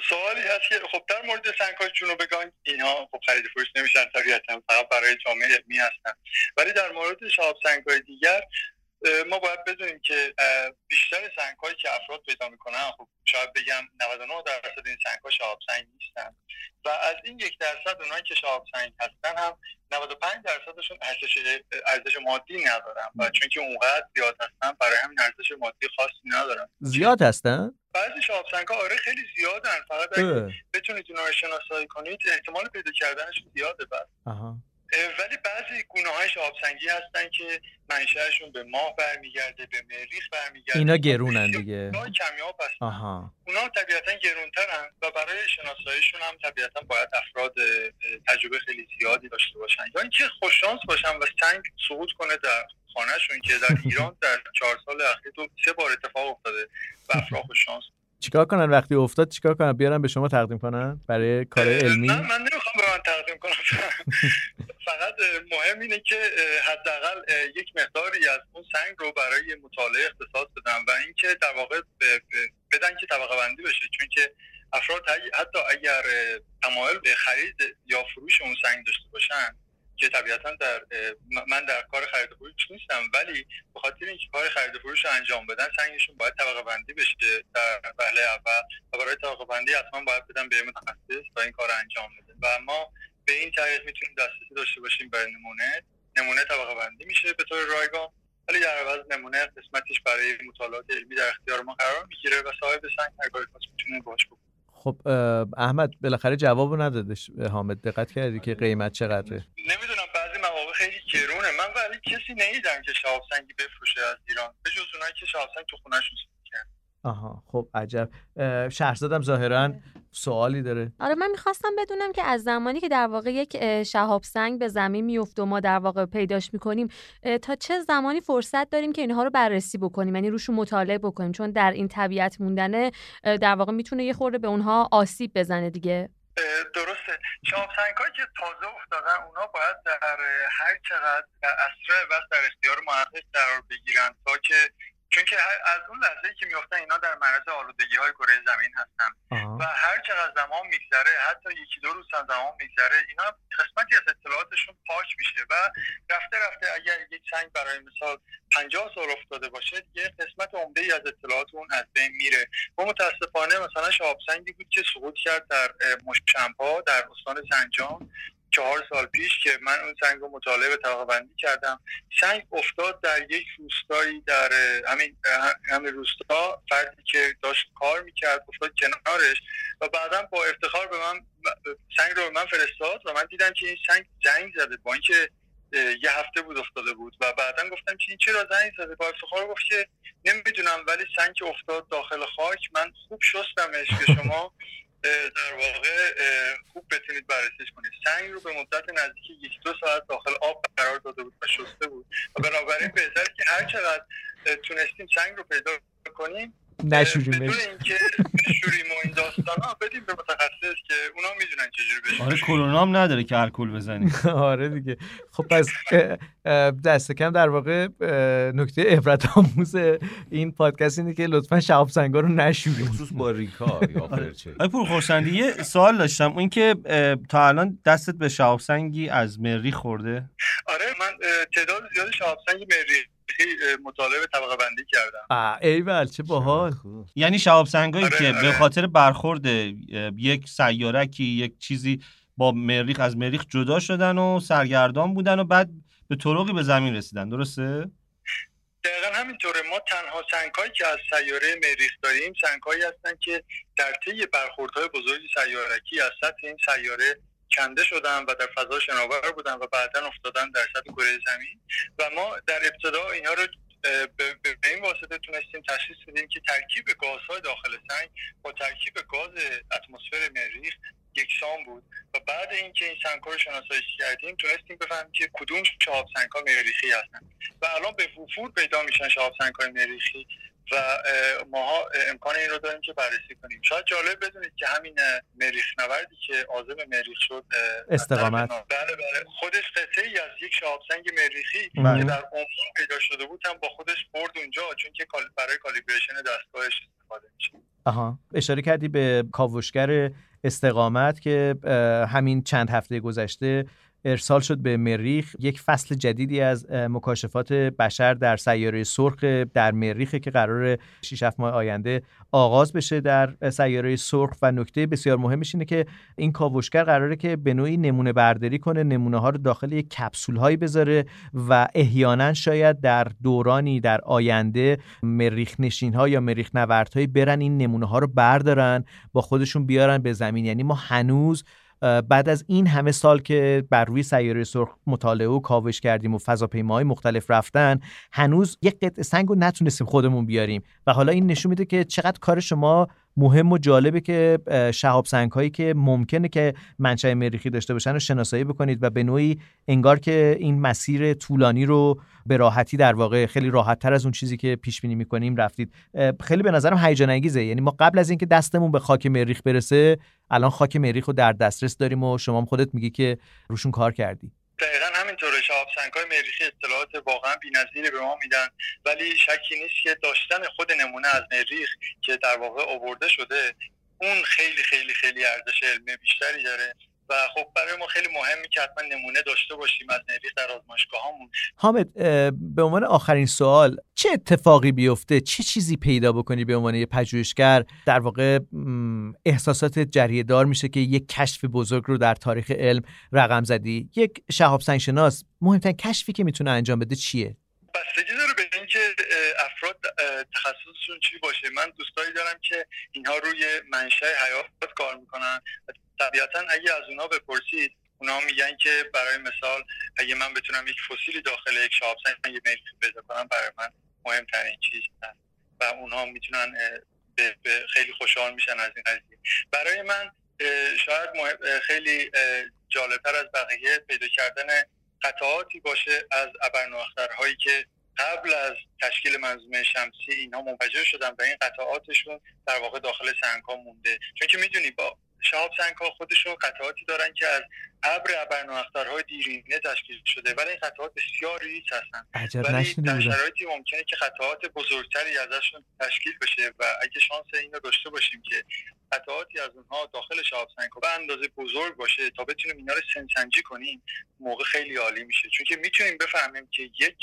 Speaker 8: سوالی هست که خب در مورد سنگ های جنوبگان اینها خب خرید فروش نمیشن طبیعتا فقط برای جامعه علمی هستن. ولی در مورد شهاب سنگ های دیگر ما باید بدونیم که بیشتر سنگ هایی که افراد پیدا می‌کنن خب شاید بگم 99 درصد این سنگ ها شهاب سنگ نیستن. و از این یک درصد اونایی که شهاب سنگ هستن هم 95 درصدشون ارزش ارزش مادی ندارن. و چون که اونقدر زیاد هستن برای همین ارزش مادی خاصی ندارن.
Speaker 1: زیاد هستن؟
Speaker 8: بعضی شهاب سنگ ها آره خیلی زیادن. فقط اگه. بتونید اونا رو شناسایی کنید احتمال پیدا کردنشون زیاده بعد ولی بعضی گونه های شهاب سنگی هستن که منشأشون به ماه برمیگرده به مریخ برمیگرده.
Speaker 1: اینا گرونن دیگه.
Speaker 8: کمیاب هستن.
Speaker 1: آها.
Speaker 8: اونا طبیعتا گرونترن و برای شناساییشون هم طبیعتا باید افراد تجربه خیلی زیادی داشته باشن. یا اینکه خوششانس باشن و سنگ سقوط کنه در خانهشون که در ایران در چهار سال اخیر دو سه بار اتفاق افتاده و افراد خوششانس
Speaker 1: چیکار کنن وقتی افتاد چیکار کنن؟ بیارن به شما تقدیم کنن برای کار علمی
Speaker 8: نه من نمی‌خوام من تقدیم کنم. فقط مهم اینه که حداقل یک مقداری از اون سنگ رو برای مطالعه اختصاص بدن و اینکه در واقع بدن که طبقه بندی بشه. چون که افراد حتی اگر تمایل به خرید یا فروش اون سنگ داشته باشن که طبیعتا در من در کار خرید و فروش نیستم ولی به خاطر اینکه کار خرید و فروش رو انجام بدن سنگشون باید طبقه بندی بشه. در وهله اول و برای طبقه بندی حتما باید بدن به متخصص و این کار انجام بده و ما به این طریق می‌تونیم دسترسی داشته باشیم به نمونه. نمونه طبقه بندی میشه به طور رایگان ولی در عوض نمونه قسمتش برای مطالعات علمی در اختیار ما قرار می‌گیره و صاحب سنگ هرگاه خواست می‌تونه باش بکنه.
Speaker 1: خب احمد بالاخره جوابو ندادش حامد. دقت کردی که قیمت چقدره؟
Speaker 8: نمی‌دونم بعضی مواقع خیلی گرونه. من ولی کسی نیدم که شهاب سنگی بفروشه از ایران. به جز اونایی که شهاب سنگ تو خونهشون
Speaker 1: آها خب عجب. شهرزادم ظاهرا سوالی داره.
Speaker 6: آره من می‌خواستم بدونم که از زمانی که در واقع یک شهاب سنگ به زمین میفته و ما در واقع پیداش می‌کنیم تا چه زمانی فرصت داریم که اینها رو بررسی بکنیم؟ یعنی روشون مطالعه بکنیم؟ چون در این طبیعت موندنه در واقع می‌تونه یه خورده به اونها آسیب بزنه دیگه.
Speaker 8: درسته. شهاب سنگ که تازه افتادن اونا باید در هر چقدر در اسرع وقت در اختیار محقق قرار بگیرن تا که چون که از اون لحظه که میفتن اینا در معرض آلودگی های کره زمین هستن. و هر چقدر زمان میگذره حتی یکی دو روز هم زمان میگذره اینا قسمتی از اطلاعاتشون پاک میشه و رفته رفته اگر یک سنگ برای مثال 50 سال افتاده باشه یه قسمت عمده ای از اطلاعات اون از بین میره. و متاسفانه مثلا شهاب سنگی بود که سقوط کرد در مشمپا در استان زنجان چهار سال پیش که من اون سنگ رو مطالعه و طبقه بندی کردم. سنگ افتاد در یک روستایی در همین همین روستا. فردی که داشت کار می‌کرد افتاد کنارش و بعدا با افتخار به من سنگ رو به من فرستاد و من دیدم که این سنگ زنگ زده. با اینکه یه هفته بود افتاده بود و بعدا گفتم که این چرا زنگ زده؟ با افتخار گفت که نمی‌دونم ولی سنگ افتاد داخل خاک من خوب شستمش که شما در واقع خوب بتونید بررسیش کنید. سنگ رو به مدت نزدیک یک دو ساعت داخل آب قرار داده بود و شسته بود. و بنابراین بهتر که هر چقدر تونستیم سنگ رو پیدا کنیم
Speaker 1: نشوریم
Speaker 8: بدون اینکه نشوریم و این داستانا بدیم به متخصص که اونا می‌دونن چجوری بشه
Speaker 3: آره کرونا هم نداره که الکل بزنی
Speaker 1: آره دیگه. خب پس دست کم در واقع نکته عبرت آموز این پادکست اینه که لطفا شهاب سنگا رو نشوریم
Speaker 7: خصوص با ریکا یا فرچه
Speaker 3: آره. پور خورسندی یه سوال داشتم. این که تا الان دستت به شهاب سنگی از مری خورده؟
Speaker 8: آره من تعداد زیاد شهاب سنگ مری مطالعه طبقه بندی کردم.
Speaker 1: ایول چه باحال.
Speaker 3: یعنی شهاب سنگایی
Speaker 8: آره،
Speaker 3: که
Speaker 8: آره.
Speaker 3: به خاطر برخورد یک سیارکی یک چیزی با مریخ از مریخ جدا شدن و سرگردان بودن و بعد به طرقی به زمین رسیدن. درسته؟
Speaker 8: دقیقا همینطوره. ما تنها سنگهایی که از سیاره مریخ داریم سنگهایی هستن که در طی برخوردهای بزرگی سیارکی از سطح این سیاره کنده شدن و در فضا شناور بودن و بعدا افتادن در سطح کره زمین. و ما در ابتدا اینها رو به این واسطه تونستیم تشخیص بدیم که ترکیب گازهای داخل سنگ با ترکیب گاز اتمسفر مریخ یکسان بود. و بعد اینکه این سنگ رو شناسایی کردیم تونستیم بفهمیم که کدوم شهاب سنگ ها مریخی هستن. و الان به وفور پیدا میشن شهاب سنگ های مریخی. و ماها امکان این رو داریم که بررسی کنیم. شاید جالب بدونید که همین مریخ نوردی که عازم مریخ شد
Speaker 1: استقامت.
Speaker 8: بله بله. خودش قطعه ای از یک شهاب سنگ مریخی
Speaker 1: بله.
Speaker 8: که در عمان پیدا شده بود هم با خودش برد اونجا چون که برای کالیبریشن دستگاهش استفاده میشه
Speaker 1: آها. اشاره کردی به کاوشگر استقامت که همین چند هفته گذشته ارسال شد به مریخ یک فصل جدیدی از مکاشفات بشر در سیاره سرخ در مریخ که قرار 6 7 ماه آینده آغاز بشه در سیاره سرخ و نکته بسیار مهمش اینه که این کاوشگر قراره که به نوعی نمونه برداری کنه نمونه ها رو داخل یک کپسول هایی بذاره و احیانا شاید در دورانی در آینده مریخ نشین ها یا مریخ نوردهایی برن این نمونه ها رو بردارن با خودشون بیارن به زمین. یعنی ما هنوز بعد از این همه سال که بر روی سیاره سرخ مطالعه و کاوش کردیم و فضاپیماهای مختلف رفتن هنوز یک قطعه سنگ رو نتونستیم خودمون بیاریم. و حالا این نشون میده که چقدر کار شما مهم و جالبه که شهاب سنگ هایی که ممکنه که منشأ مریخی داشته باشن رو شناسایی بکنید و به نوعی انگار که این مسیر طولانی رو به راحتی در واقع خیلی راحت تر از اون چیزی که پیش بینی می‌کنیم رفتید. خیلی به نظرم هیجان انگیزه. یعنی ما قبل از اینکه دستمون به خاک مریخ برسه الان خاک مریخ رو در دسترس داریم و شما خودت میگی که روشون کار کردی.
Speaker 8: دقیقا همینطوره. شهاب های مریخی اطلاعات واقعا بی‌نظیری به ما میدن. ولی شکی نیست که داشتن خود نمونه از مریخ که در واقع آورده شده اون خیلی خیلی خیلی ارزش علمی بیشتری داره. و خب برای ما خیلی مهمی که حتما نمونه داشته باشیم از مریخ در آزمایشگاه همون
Speaker 1: حامد به عنوان آخرین سوال چه اتفاقی بیفته؟ چه چیزی پیدا بکنی به عنوان یه پژوهشگر؟ در واقع احساسات جریه دار میشه که یک کشف بزرگ رو در تاریخ علم رقم زدی. یک شهاب سنگشناس مهمترین کشفی که می‌تونه انجام بده چیه؟
Speaker 8: بستگی داره به اینکه افراد تخصصشون چی باشه. من دوستایی دارم که اینها روی منشأ حیات کار می‌کنن. طبیعتا اگه از اونها بپرسید اونها میگن که برای مثال اگه من بتونم یک فسیلی داخل یک شهاب سنگ مریخی پیدا کنم برای من مهمترین چیز هست و اونها می‌تونن به, خیلی خوشحال میشن از این قضیه. برای من شاید خیلی جالبتر از بقیه پیدا کردن قطعاتی باشه از ابرنواخترهایی که قبل از تشکیل منظومه شمسی اینها منفجر شدن و این قطعاتشون در واقع داخل سنگ ها مونده. چون که می‌دونی با شهاب سنگ ها خودشون قطعاتی دارن که از ابر ابرنواخترهای دیرینه تشکیل شده ولی این قطعات بسیار ریز هستن. ولی در شرایطی ممکنه که قطعات بزرگتری ازشون تشکیل بشه و اگه شانس این رو داشته باشیم که قطعاتی از اونها داخل شهاب سنگ ها به اندازه بزرگ باشه تا بتونیم اینا رو سنسنجی کنیم موقع خیلی عالی میشه. چون که می‌تونیم بفهمیم که یک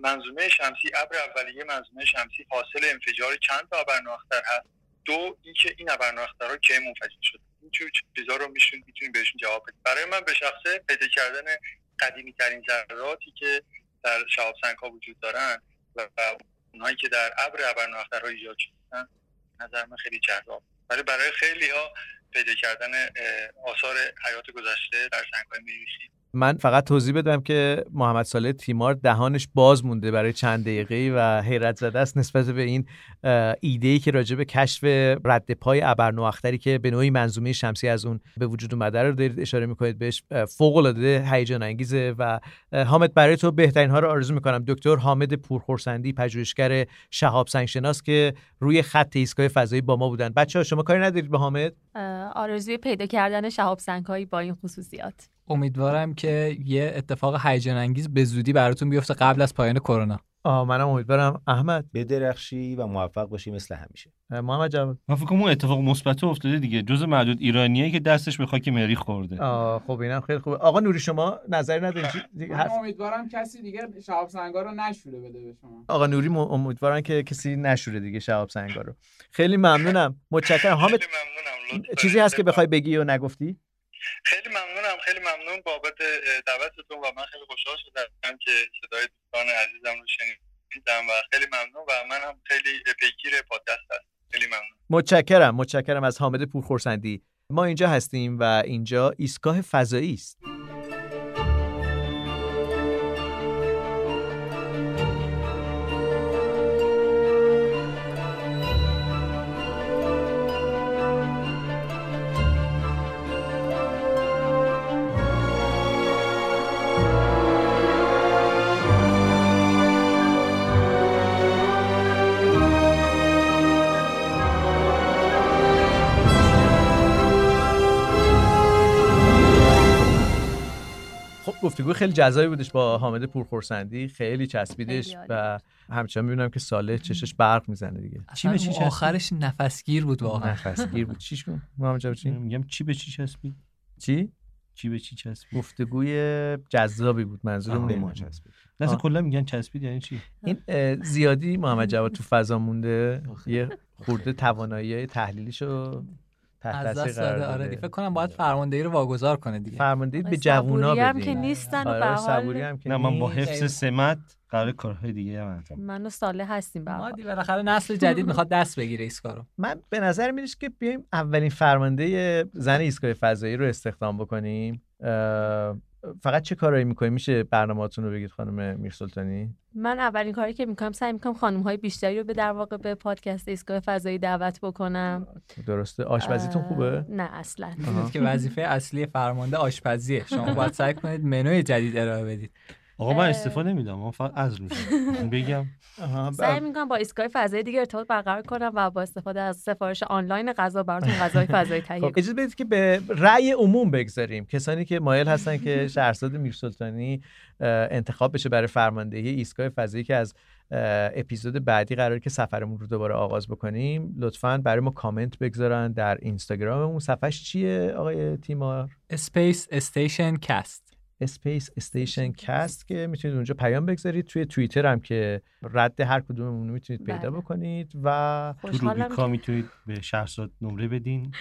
Speaker 8: منظومه شمسی ابر اولیه منظومه شمسی حاصل انفجار چند تا ابرنواختر هست. دو اینکه این ابرنواخترها کی منفجر شده. این چه چیزا رو میشون می‌تونیم بهشون جواب بدیم برای من به شخصه پیدا کردن قدیمی ترین ذراتی که در شهاب سنگ ها وجود دارن و, اونهایی که در ابر ابرنواخترها ایجاد شدن نظر من خیلی جذاب. ولی برای خیلی ها پیدا کردن آثار حیات گذشته در سنگ های مریخی
Speaker 1: من فقط توضیح بدم که محمد صالح تیمار دهانش باز مونده برای چند دقیقه و حیرت زده است نسبت به این ایده ای که راجع به کشف رد پای ابرنواختری که به نوعی منظومه شمسی از اون به وجود اومده رو دارید اشاره می‌کنید بهش فوق العاده هیجان انگیزه و حامد برای تو بهترین ها رو آرزو می‌کنم. دکتر حامد پورخورسندی پژوهشگر شهاب سنگشناس که روی خط ایستگاه فضایی با ما بودن. بچه ها شما کاری ندارید به حامد؟
Speaker 6: آرزوی پیدا کردن شهاب سنگهایی با این خصوصیات.
Speaker 5: امیدوارم که یه اتفاق هیجان انگیز به زودی براتون بیفته قبل از پایان کرونا.
Speaker 1: منم امیدوارم احمد.
Speaker 7: بدرخشی و موفق باشی مثل همیشه.
Speaker 1: محمد جواد
Speaker 3: من فکر کنم اون اتفاق مثبت افتاده دیگه. جز معدود ایرانیایی که دستش به خاک مریخ خورده.
Speaker 1: آه خب اینم خیلی خوبه. آقا نوری شما نظری ندارید چی-
Speaker 4: من
Speaker 1: حرف-
Speaker 4: امیدوارم کسی دیگه شهاب سنگا رو نشوره بده به شما.
Speaker 1: آقا نوری م- امیدوارن که کسی نشوره دیگه شهاب سنگا رو. خیلی ممنونم. متشکرم. حامد
Speaker 8: خیلی ممنونم. لطف
Speaker 1: چیزی. هست که بخوای بگی و نگفتی؟
Speaker 8: خیلی ممنونم. خیلی ممنون بابت دعوتتون و من خیلی خوشحال شدم که صدای دوستان عزیزم رو شنیدم و خیلی ممنون و منم خیلی پیگیر پادکست هستم. خیلی ممنون.
Speaker 1: متشکرم متشکرم از حامد پورخورسندی. ما اینجا هستیم و اینجا ایستگاه فضایی است. گفتگو خیلی جذابی بودش با حامد پورخورسندی خیلی چسبیدش و همچنان می‌بینم که ساله چشش برق می‌زنه دیگه.
Speaker 5: چی به چی؟ آخرش نفسگیر بود واقعا.
Speaker 1: نفسگیر بود. چیش چی
Speaker 3: میگم چی به چی چسبید؟
Speaker 1: چی؟
Speaker 3: چی به چی چسبید؟
Speaker 1: گفتگوی جذابی بود منظورم
Speaker 7: به ما
Speaker 1: اینه.
Speaker 7: چسبید.
Speaker 1: آه.
Speaker 3: کلا میگن چسبید یعنی چی؟
Speaker 1: این زیادی محمد جواد تو فضا مونده. یه خورده توانایی تحلیلیشو
Speaker 5: از دست داده آره. دیگه. فکر کنم باید فرماندهی رو واگذار کنه دیگه
Speaker 1: فرماندهی به
Speaker 6: آقای
Speaker 1: جوونا
Speaker 6: صبوری هم
Speaker 1: بدین.
Speaker 6: که نیستن و
Speaker 1: آره،
Speaker 6: به
Speaker 1: آقای
Speaker 6: حال
Speaker 1: صبوری هم که
Speaker 3: نه من با. حفظ سمت قرار کارهای دیگه هم انجام.
Speaker 6: من و ساله هستیم هر
Speaker 5: ما
Speaker 6: حال.
Speaker 5: دی بالاخره نسل جدید می‌خواد دست بگیره ایسکا رو
Speaker 1: من به نظر می‌رسه که بیایم اولین فرمانده زن ایستگاه فضایی رو استخدام بکنیم فقط چه کارایی می‌کنیم میشه برنامه‌تون رو بگید خانم میرسلطانی؟
Speaker 6: من اولین کاری که می‌کنم سعی می‌کنم خانم های بیشتری رو به در واقع به پادکست ایستگاه فضایی دعوت بکنم.
Speaker 1: درسته. آشپزیتون خوبه؟
Speaker 6: نه اصلا.
Speaker 5: که وظیفه اصلی فرمانده آشپزیه. شما باید سعی کنید منوی جدید ارائه بدید.
Speaker 3: آقا من. استفاده نمیدم من فقط از میشم. بگم.
Speaker 6: سعی می‌کنم با ایستگاه فضایی دیگه ارتباط برقرار کنم و با استفاده از سفارش آنلاین غذا براتون غذای فضایی تهیه
Speaker 1: خب
Speaker 6: کنم
Speaker 1: اجازه بدید که به رأی عموم بگذاریم. کسانی که مایل هستن که شهرزاد میرسلطانی انتخاب بشه برای فرماندهی ایستگاه فضایی که از اپیزود بعدی قرار که سفرمون رو دوباره آغاز بکنیم لطفا برای ما کامنت بگذارن در اینستاگراممون. صفحش چیه آقای تیمار؟
Speaker 5: Space Station Cast
Speaker 1: Space Station Cast. که می‌تونید اونجا پیام بگذارید. توی توییتر هم که رد هر کدوممون رو می‌تونید پیدا
Speaker 6: بله.
Speaker 1: بکنید و
Speaker 3: تو روبیکا
Speaker 6: که
Speaker 3: می‌تونید به شهرزاد نمره بدین.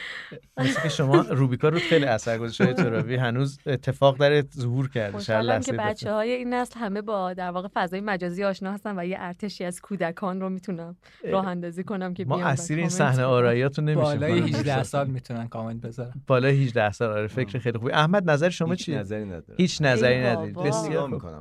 Speaker 1: مثل که شما روبیکا رو خیلی اثر گذاشت های ترابی هنوز اتفاق داره ظهور کرده
Speaker 6: خوشحالم که. بچه های این نسل همه با در واقع فضای مجازی آشنا هستن و یه ارتشی از کودکان رو می‌تونم راه اندازی کنم که
Speaker 1: ما اسیر این صحنه
Speaker 6: بدن.
Speaker 1: آراییاتو نمیشه
Speaker 5: بالای 18 سال می‌تونن کامنت بذارن.
Speaker 1: بالای 18 سال. آره فکر خیلی خوبی. احمد نظر شما چیه؟
Speaker 7: نظری نداره
Speaker 1: هیچ نظری
Speaker 6: بابا.
Speaker 1: بسیار.
Speaker 7: می‌کنم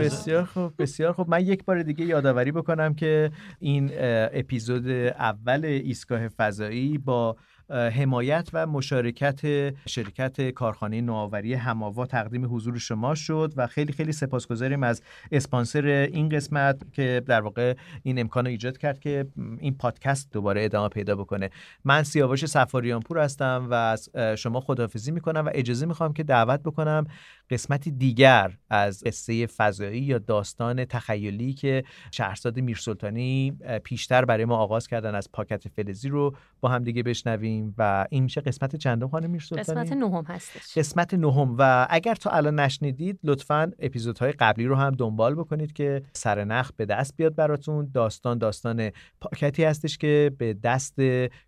Speaker 1: بسیار خوب بسیار خوب. من یک بار دیگه یادآوری بکنم که این اپیزود اول ایستگاه فضایی با حمایت و مشارکت شرکت کارخانه نوآوری هماوا تقدیم حضور شما شد و خیلی خیلی سپاسگزاریم از اسپانسر این قسمت که در واقع این امکان رو ایجاد کرد که این پادکست دوباره ادامه پیدا بکنه. من سیاوش سفاریان پور هستم و از شما خداحافظی می‌کنم و اجازه می‌خوام که دعوت بکنم قسمتی دیگر از قصه فضایی یا داستان تخیلی که شهرزاد میرسلطانی پیشتر برای ما آغاز کردن از پاکت فلزی رو با هم دیگه بشنویم و این میشه قسمت چندم خانم میرسلطانی؟
Speaker 6: قسمت نهم هستش.
Speaker 1: قسمت نهم و اگر تا الان نشنیدید لطفا اپیزودهای قبلی رو هم دنبال بکنید که سرنخ به دست بیاد براتون. داستان داستان پاکتی هستش که به دست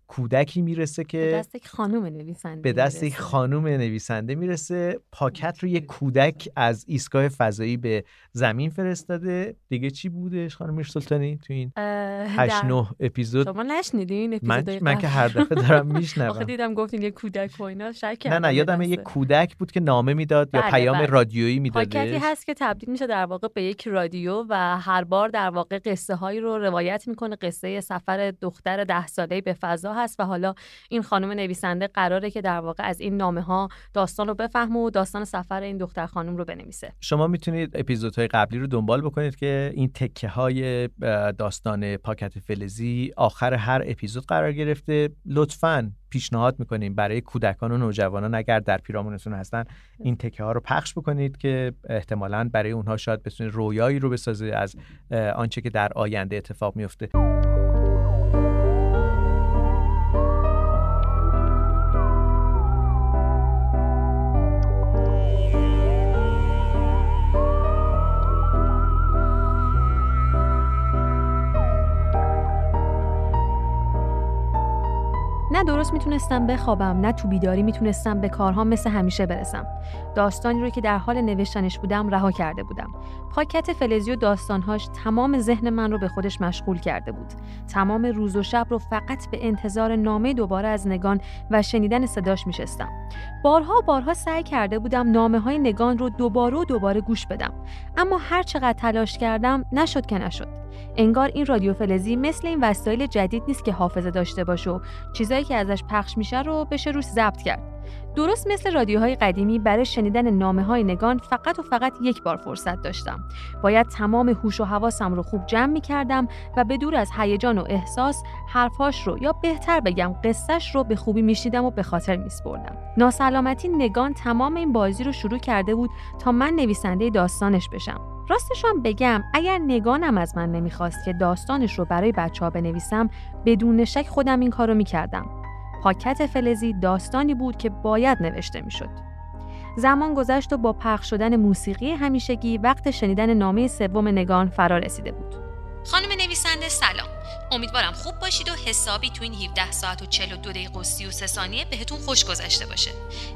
Speaker 1: کودکی می‌رسه
Speaker 6: به
Speaker 1: که
Speaker 6: دست یک خانم نویسنده
Speaker 1: به دست یک. خانم نویسنده می‌رسه. پاکت رو یک کودک از ایستگاه فضایی به زمین فرستاده دیگه چی بودش خانم میرسلطانی تو این
Speaker 6: اه،
Speaker 1: 8
Speaker 6: در-
Speaker 1: 9 اپیزود
Speaker 6: شما نشنیدین
Speaker 1: من
Speaker 6: اپیزودهای
Speaker 1: من که؟ هر دفعه دارم
Speaker 6: آخه
Speaker 1: میشنوم
Speaker 6: دیدم گفتین یه کودک و اینا شک
Speaker 1: نه نه
Speaker 6: یه لحظه.
Speaker 1: یک کودک بود که نامه می‌داد یا
Speaker 6: بله،
Speaker 1: پیام
Speaker 6: بله.
Speaker 1: رادیویی
Speaker 6: پاکتی
Speaker 1: میدادش
Speaker 6: هست که تبدیل میشه در واقع به یک رادیو و هر بار در واقع قصه هایی رو روایت می‌کنه قصه سفر دختر ده ساله به فضا هست و حالا این خانم نویسنده قراره که در واقع از این نامه ها داستان رو بفهمه و داستان سفر این دختر خانم رو بنویسه.
Speaker 1: شما می‌تونید اپیزودهای قبلی رو دنبال بکنید که این تکه های داستان پاکت فلزی آخر هر اپیزود قرار گرفته. لطفاً پیشنهاد می‌کنیم برای کودکان و نوجوانان اگر در پیرامونتون هستن این تکه ها رو پخش بکنید که احتمالاً برای اونها شاید بتونه رویایی رو بسازه از آنچه که در آینده اتفاق میفته
Speaker 6: درست می‌تونستم بخوابم نه تو بیداری می‌تونستم به کارهام مثل همیشه برسم. داستانی رو که در حال نوشتنش بودم رها کرده بودم. پاکت فلزی و داستانهاش تمام ذهن من رو به خودش مشغول کرده بود. تمام روز و شب رو فقط به انتظار نامه دوباره از نگان و شنیدن صداش میشستم. بارها بارها سعی کرده بودم نامه های نگان رو دوباره و دوباره گوش بدم. اما هر چقدر تلاش کردم نشد که نشد. انگار این رادیو فلزی مثل این وسایل جدید نیست که حافظه داشته باشه و چیزایی که ازش پخش میشه رو بشه روش ضبط کرد. درست مثل رادیوهای قدیمی برای شنیدن نامه های نگان فقط و فقط یک بار فرصت داشتم. باید تمام هوش و حواسم رو خوب جمع می کردم و به دور از هیجان و احساس حرفاش رو یا بهتر بگم قصهش رو به خوبی میشیدم و به خاطر میسپردم. ناسلامتی نگان تمام این بازی رو شروع کرده بود تا من نویسنده داستانش بشم. راستش هم بگم اگر نگانم از من نمی‌خواست که داستانش رو برای بچه ها بنویسم بدون شک خودم این کارو می‌کردم. پاکت فلزی داستانی بود که باید نوشته می‌شد. زمان گذشت و با پخش شدن موسیقی همیشگی وقت شنیدن نامه سوم نگان فرا رسیده بود. خانم نویسنده سلام. امیدوارم خوب باشید و حسابی تو این 17 ساعت و 42 دقیقه و 33 ثانیه بهتون خوش گذشته باشه.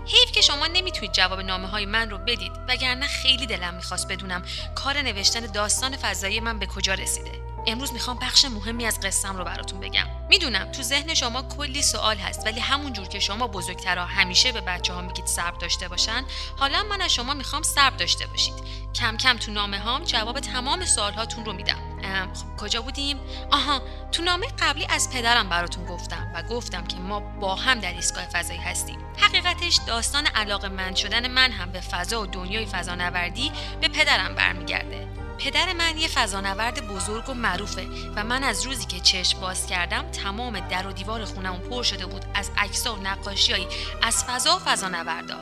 Speaker 6: حیف که شما نمی‌تونید جواب نامه های من رو بدید وگرنه خیلی دلم می‌خواست بدونم کار نوشتن داستان فضایی من به کجا رسیده. امروز می‌خوام بخش مهمی از قصم رو براتون بگم. می‌دونم تو ذهن شما کلی سوال هست ولی همون جور که شما بزرگترها همیشه به بچه ها میگید صبر داشته باشن، حالا من از شما می‌خوام صبر داشته باشید. کم کم تو نامه هام جواب تمام سوال هاتون رو میدم. خب کجا بودیم؟ آها تو نامه قبلی از پدرم براتون گفتم و گفتم که ما با هم در ایستگاه فضایی هستیم. حقیقتش داستان علاقه من شدن من هم به فضا و دنیای فضانوردی به پدرم برمیگرده. پدر من یه فضانورد بزرگ و معروفه و من از روزی که چشم باز کردم تمام در و دیوار خونم پر شده بود از عکس‌ها و نقاشیایی از فضا و فضانوردا.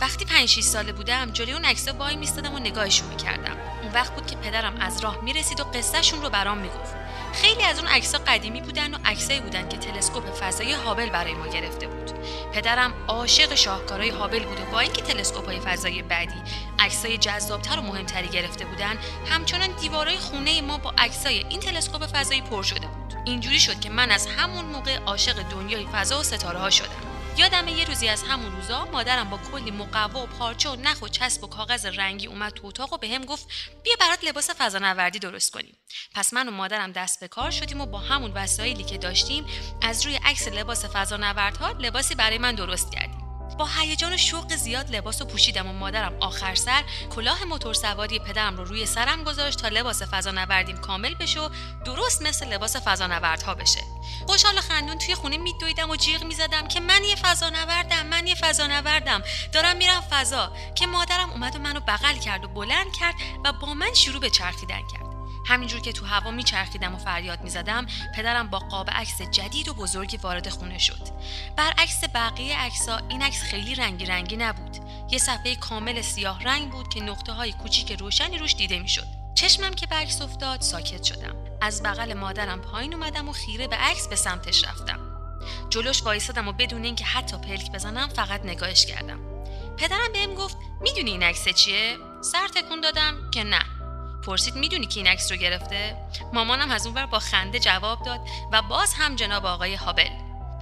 Speaker 6: وقتی 5 6 ساله بودم جلوی اون عکس‌ها وای میستادم و نگاهشون می‌کردم. اون وقت بود که پدرم از راه می‌رسید و قصهشون رو برام می‌گفت. خیلی از اون عکس‌ها قدیمی بودن و عکسایی بودن که تلسکوپ فضایی هابل برای ما گرفته بود. پدرم عاشق شاهکارهای هابل بود و با اینکه تلسکوپ‌های فضایی بعدی عکسای جذابتر و مهمتری گرفته بودن همچنان دیوارهای خونه ما با عکسای این تلسکوپ فضایی پر شده بود. اینجوری شد که من از همون موقع عاشق دنیای فضا و ستاره ها شدم. یادم یه روزی از همون روزا مادرم با کلی مقوا و پارچه و نخ و چسب و کاغذ رنگی اومد تو اتاق و بهم گفت بیا برات لباس فضانوردی درست کنیم. پس من و مادرم دست به کار شدیم و با همون وسایلی که داشتیم از روی عکس لباس فضانوردها لباسی برای من درست کردیم. با هیجان و شوق زیاد لباس رو پوشیدم و مادرم آخر سر کلاه موتور سواری پدرم رو روی سرم گذاشت تا لباس فضانوردیم کامل بشه و درست مثل لباس فضانوردها بشه. خوشحال و خندون توی خونه میدویدم و جیغ می‌زدم که من یه فضانوردم من یه فضانوردم. دارم میرم فضا. که مادرم اومد و منو بغل کرد و بلند کرد و با من شروع به چرخیدن کرد. همینجور که تو هوا میچرخیدم و فریاد می‌زدم پدرم با قاب عکس جدید و بزرگی وارد خونه شد. برعکس بقیه عکسا این عکس خیلی رنگی رنگی نبود. یه صفحه کامل سیاه رنگ بود که نقطه های کوچیک روشنی روش دیده می‌شد. چشمم که به عکس افتاد ساکت شدم. از بغل مادرم پایین اومدم و خیره به عکس به سمتش رفتم. جلوش وایسادم و بدون اینکه حتی پلک بزنم فقط نگاهش کردم. پدرم بهم گفت می‌دونی این عکس چیه؟ سر تکون دادم که نه. پرسید می‌دونی که این عکس رو گرفته؟ مامانم از اونور با خنده جواب داد و باز هم جناب آقای هابل.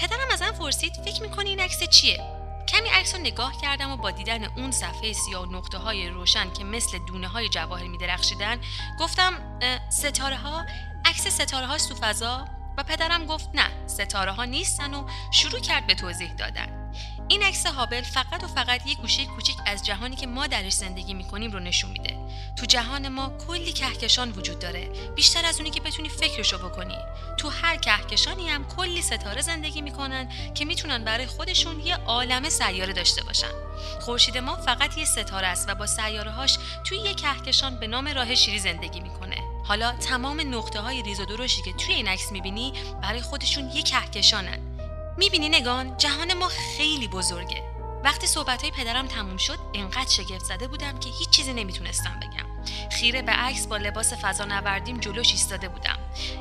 Speaker 6: پدرم ازم پرسید فکر می‌کنی این عکس چیه؟ کمی عکس رو نگاه کردم و با دیدن اون صفحه سیاه و نقطه های روشن که مثل دونه های جواهر میدرخشیدن گفتم ستاره ها عکس ستاره ها فضا و پدرم گفت نه ستاره ها نیستن و شروع کرد به توضیح دادن. این عکس هابل فقط و فقط یک گوشه کوچیک از جهانی که ما درش زندگی می‌کنیم رو نشون میده. تو جهان ما کلی کهکشان وجود داره. بیشتر از اونی که بتونی فکرشو بکنی. تو هر کهکشانی هم کلی ستاره زندگی می‌کنن که می‌تونن برای خودشون یه عالم سیاره داشته باشن. خورشید ما فقط یه ستاره است و با سیاره هاش توی یه کهکشان به نام راه شیری زندگی می‌کنه. حالا تمام نقطه های ریز و درشتی که توی این عکس می‌بینی برای خودشون یه کهکشانن. می‌بینی نگان جهان ما خیلی بزرگه. وقتی صحبت های پدرم تموم شد انقدر شگفت زده بودم که هیچ چیزی نمی‌تونستم بگم. خیره به عکس با لباس فضا نوردیم جلوش ایستاده بودم.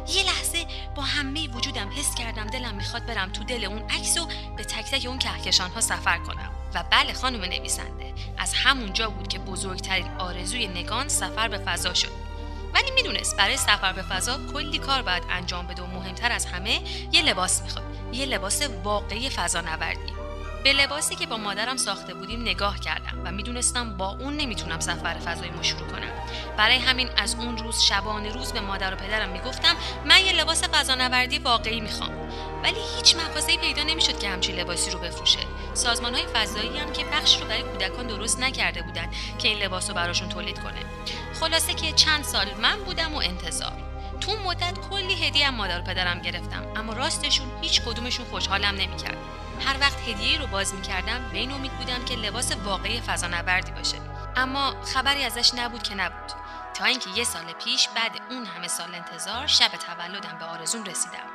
Speaker 6: یه لحظه با همه وجودم حس کردم دلم می‌خواد برم تو دل اون عکس و به تک تک اون کهکشان ها سفر کنم. و بله خانم نویسنده از همون جا بود که بزرگترین آرزوی نگان سفر به فضا شد. ولی می‌دونست برای سفر به فضا کلی کار باید انجام بده و مهمتر از همه یه لباس می‌خواد یه لباس واقعی فضا نوردی به لباسی که با مادرم ساخته بودیم نگاه کردم و می‌دونستم با اون نمی‌تونم سفر فضایی ما شروع کنم. برای همین از اون روز شبانه روز به مادر و پدرم می‌گفتم من یه لباس فضانوردی واقعی می‌خوام. ولی هیچ مغازه‌ای پیدا نمی‌شد که همچین لباسی رو بفروشه. سازمان های فضایی هم که بخش رو برای کودکان درست نکرده بودن که این لباس رو براشون تولید کنه. خلاصه که چند سال من بودم و انتظار. تو مدت کلی هدیه مادر و پدرم گرفتم اما راستشون هیچ کدومشون خوشحالم نمی‌کرد. هر وقت هدیه رو باز می‌کردم به این امید بودم که لباس واقعی فضانوردی باشه. اما خبری ازش نبود که نبود. تا اینکه یه سال پیش بعد اون همه سال انتظار شب تولدم به آرزوم رسیدم.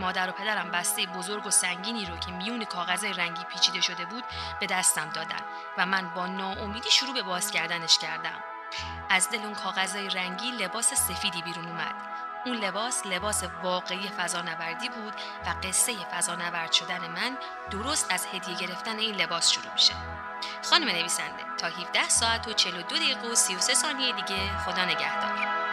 Speaker 6: مادر و پدرم بسته بزرگ و سنگینی رو که میون کاغذ رنگی پیچیده شده بود به دستم دادن و من با ناامیدی شروع به باز کردنش کردم. از دل اون کاغذ رنگی لباس سفیدی بیرون اومد. اون لباس لباس واقعی فضانوردی بود و قصه فضانورد شدن من درست از هدیه گرفتن این لباس شروع میشه. خانم نویسنده تا 17 ساعت و 42 دقیقه و 33 ثانیه دیگه خدا نگهدار.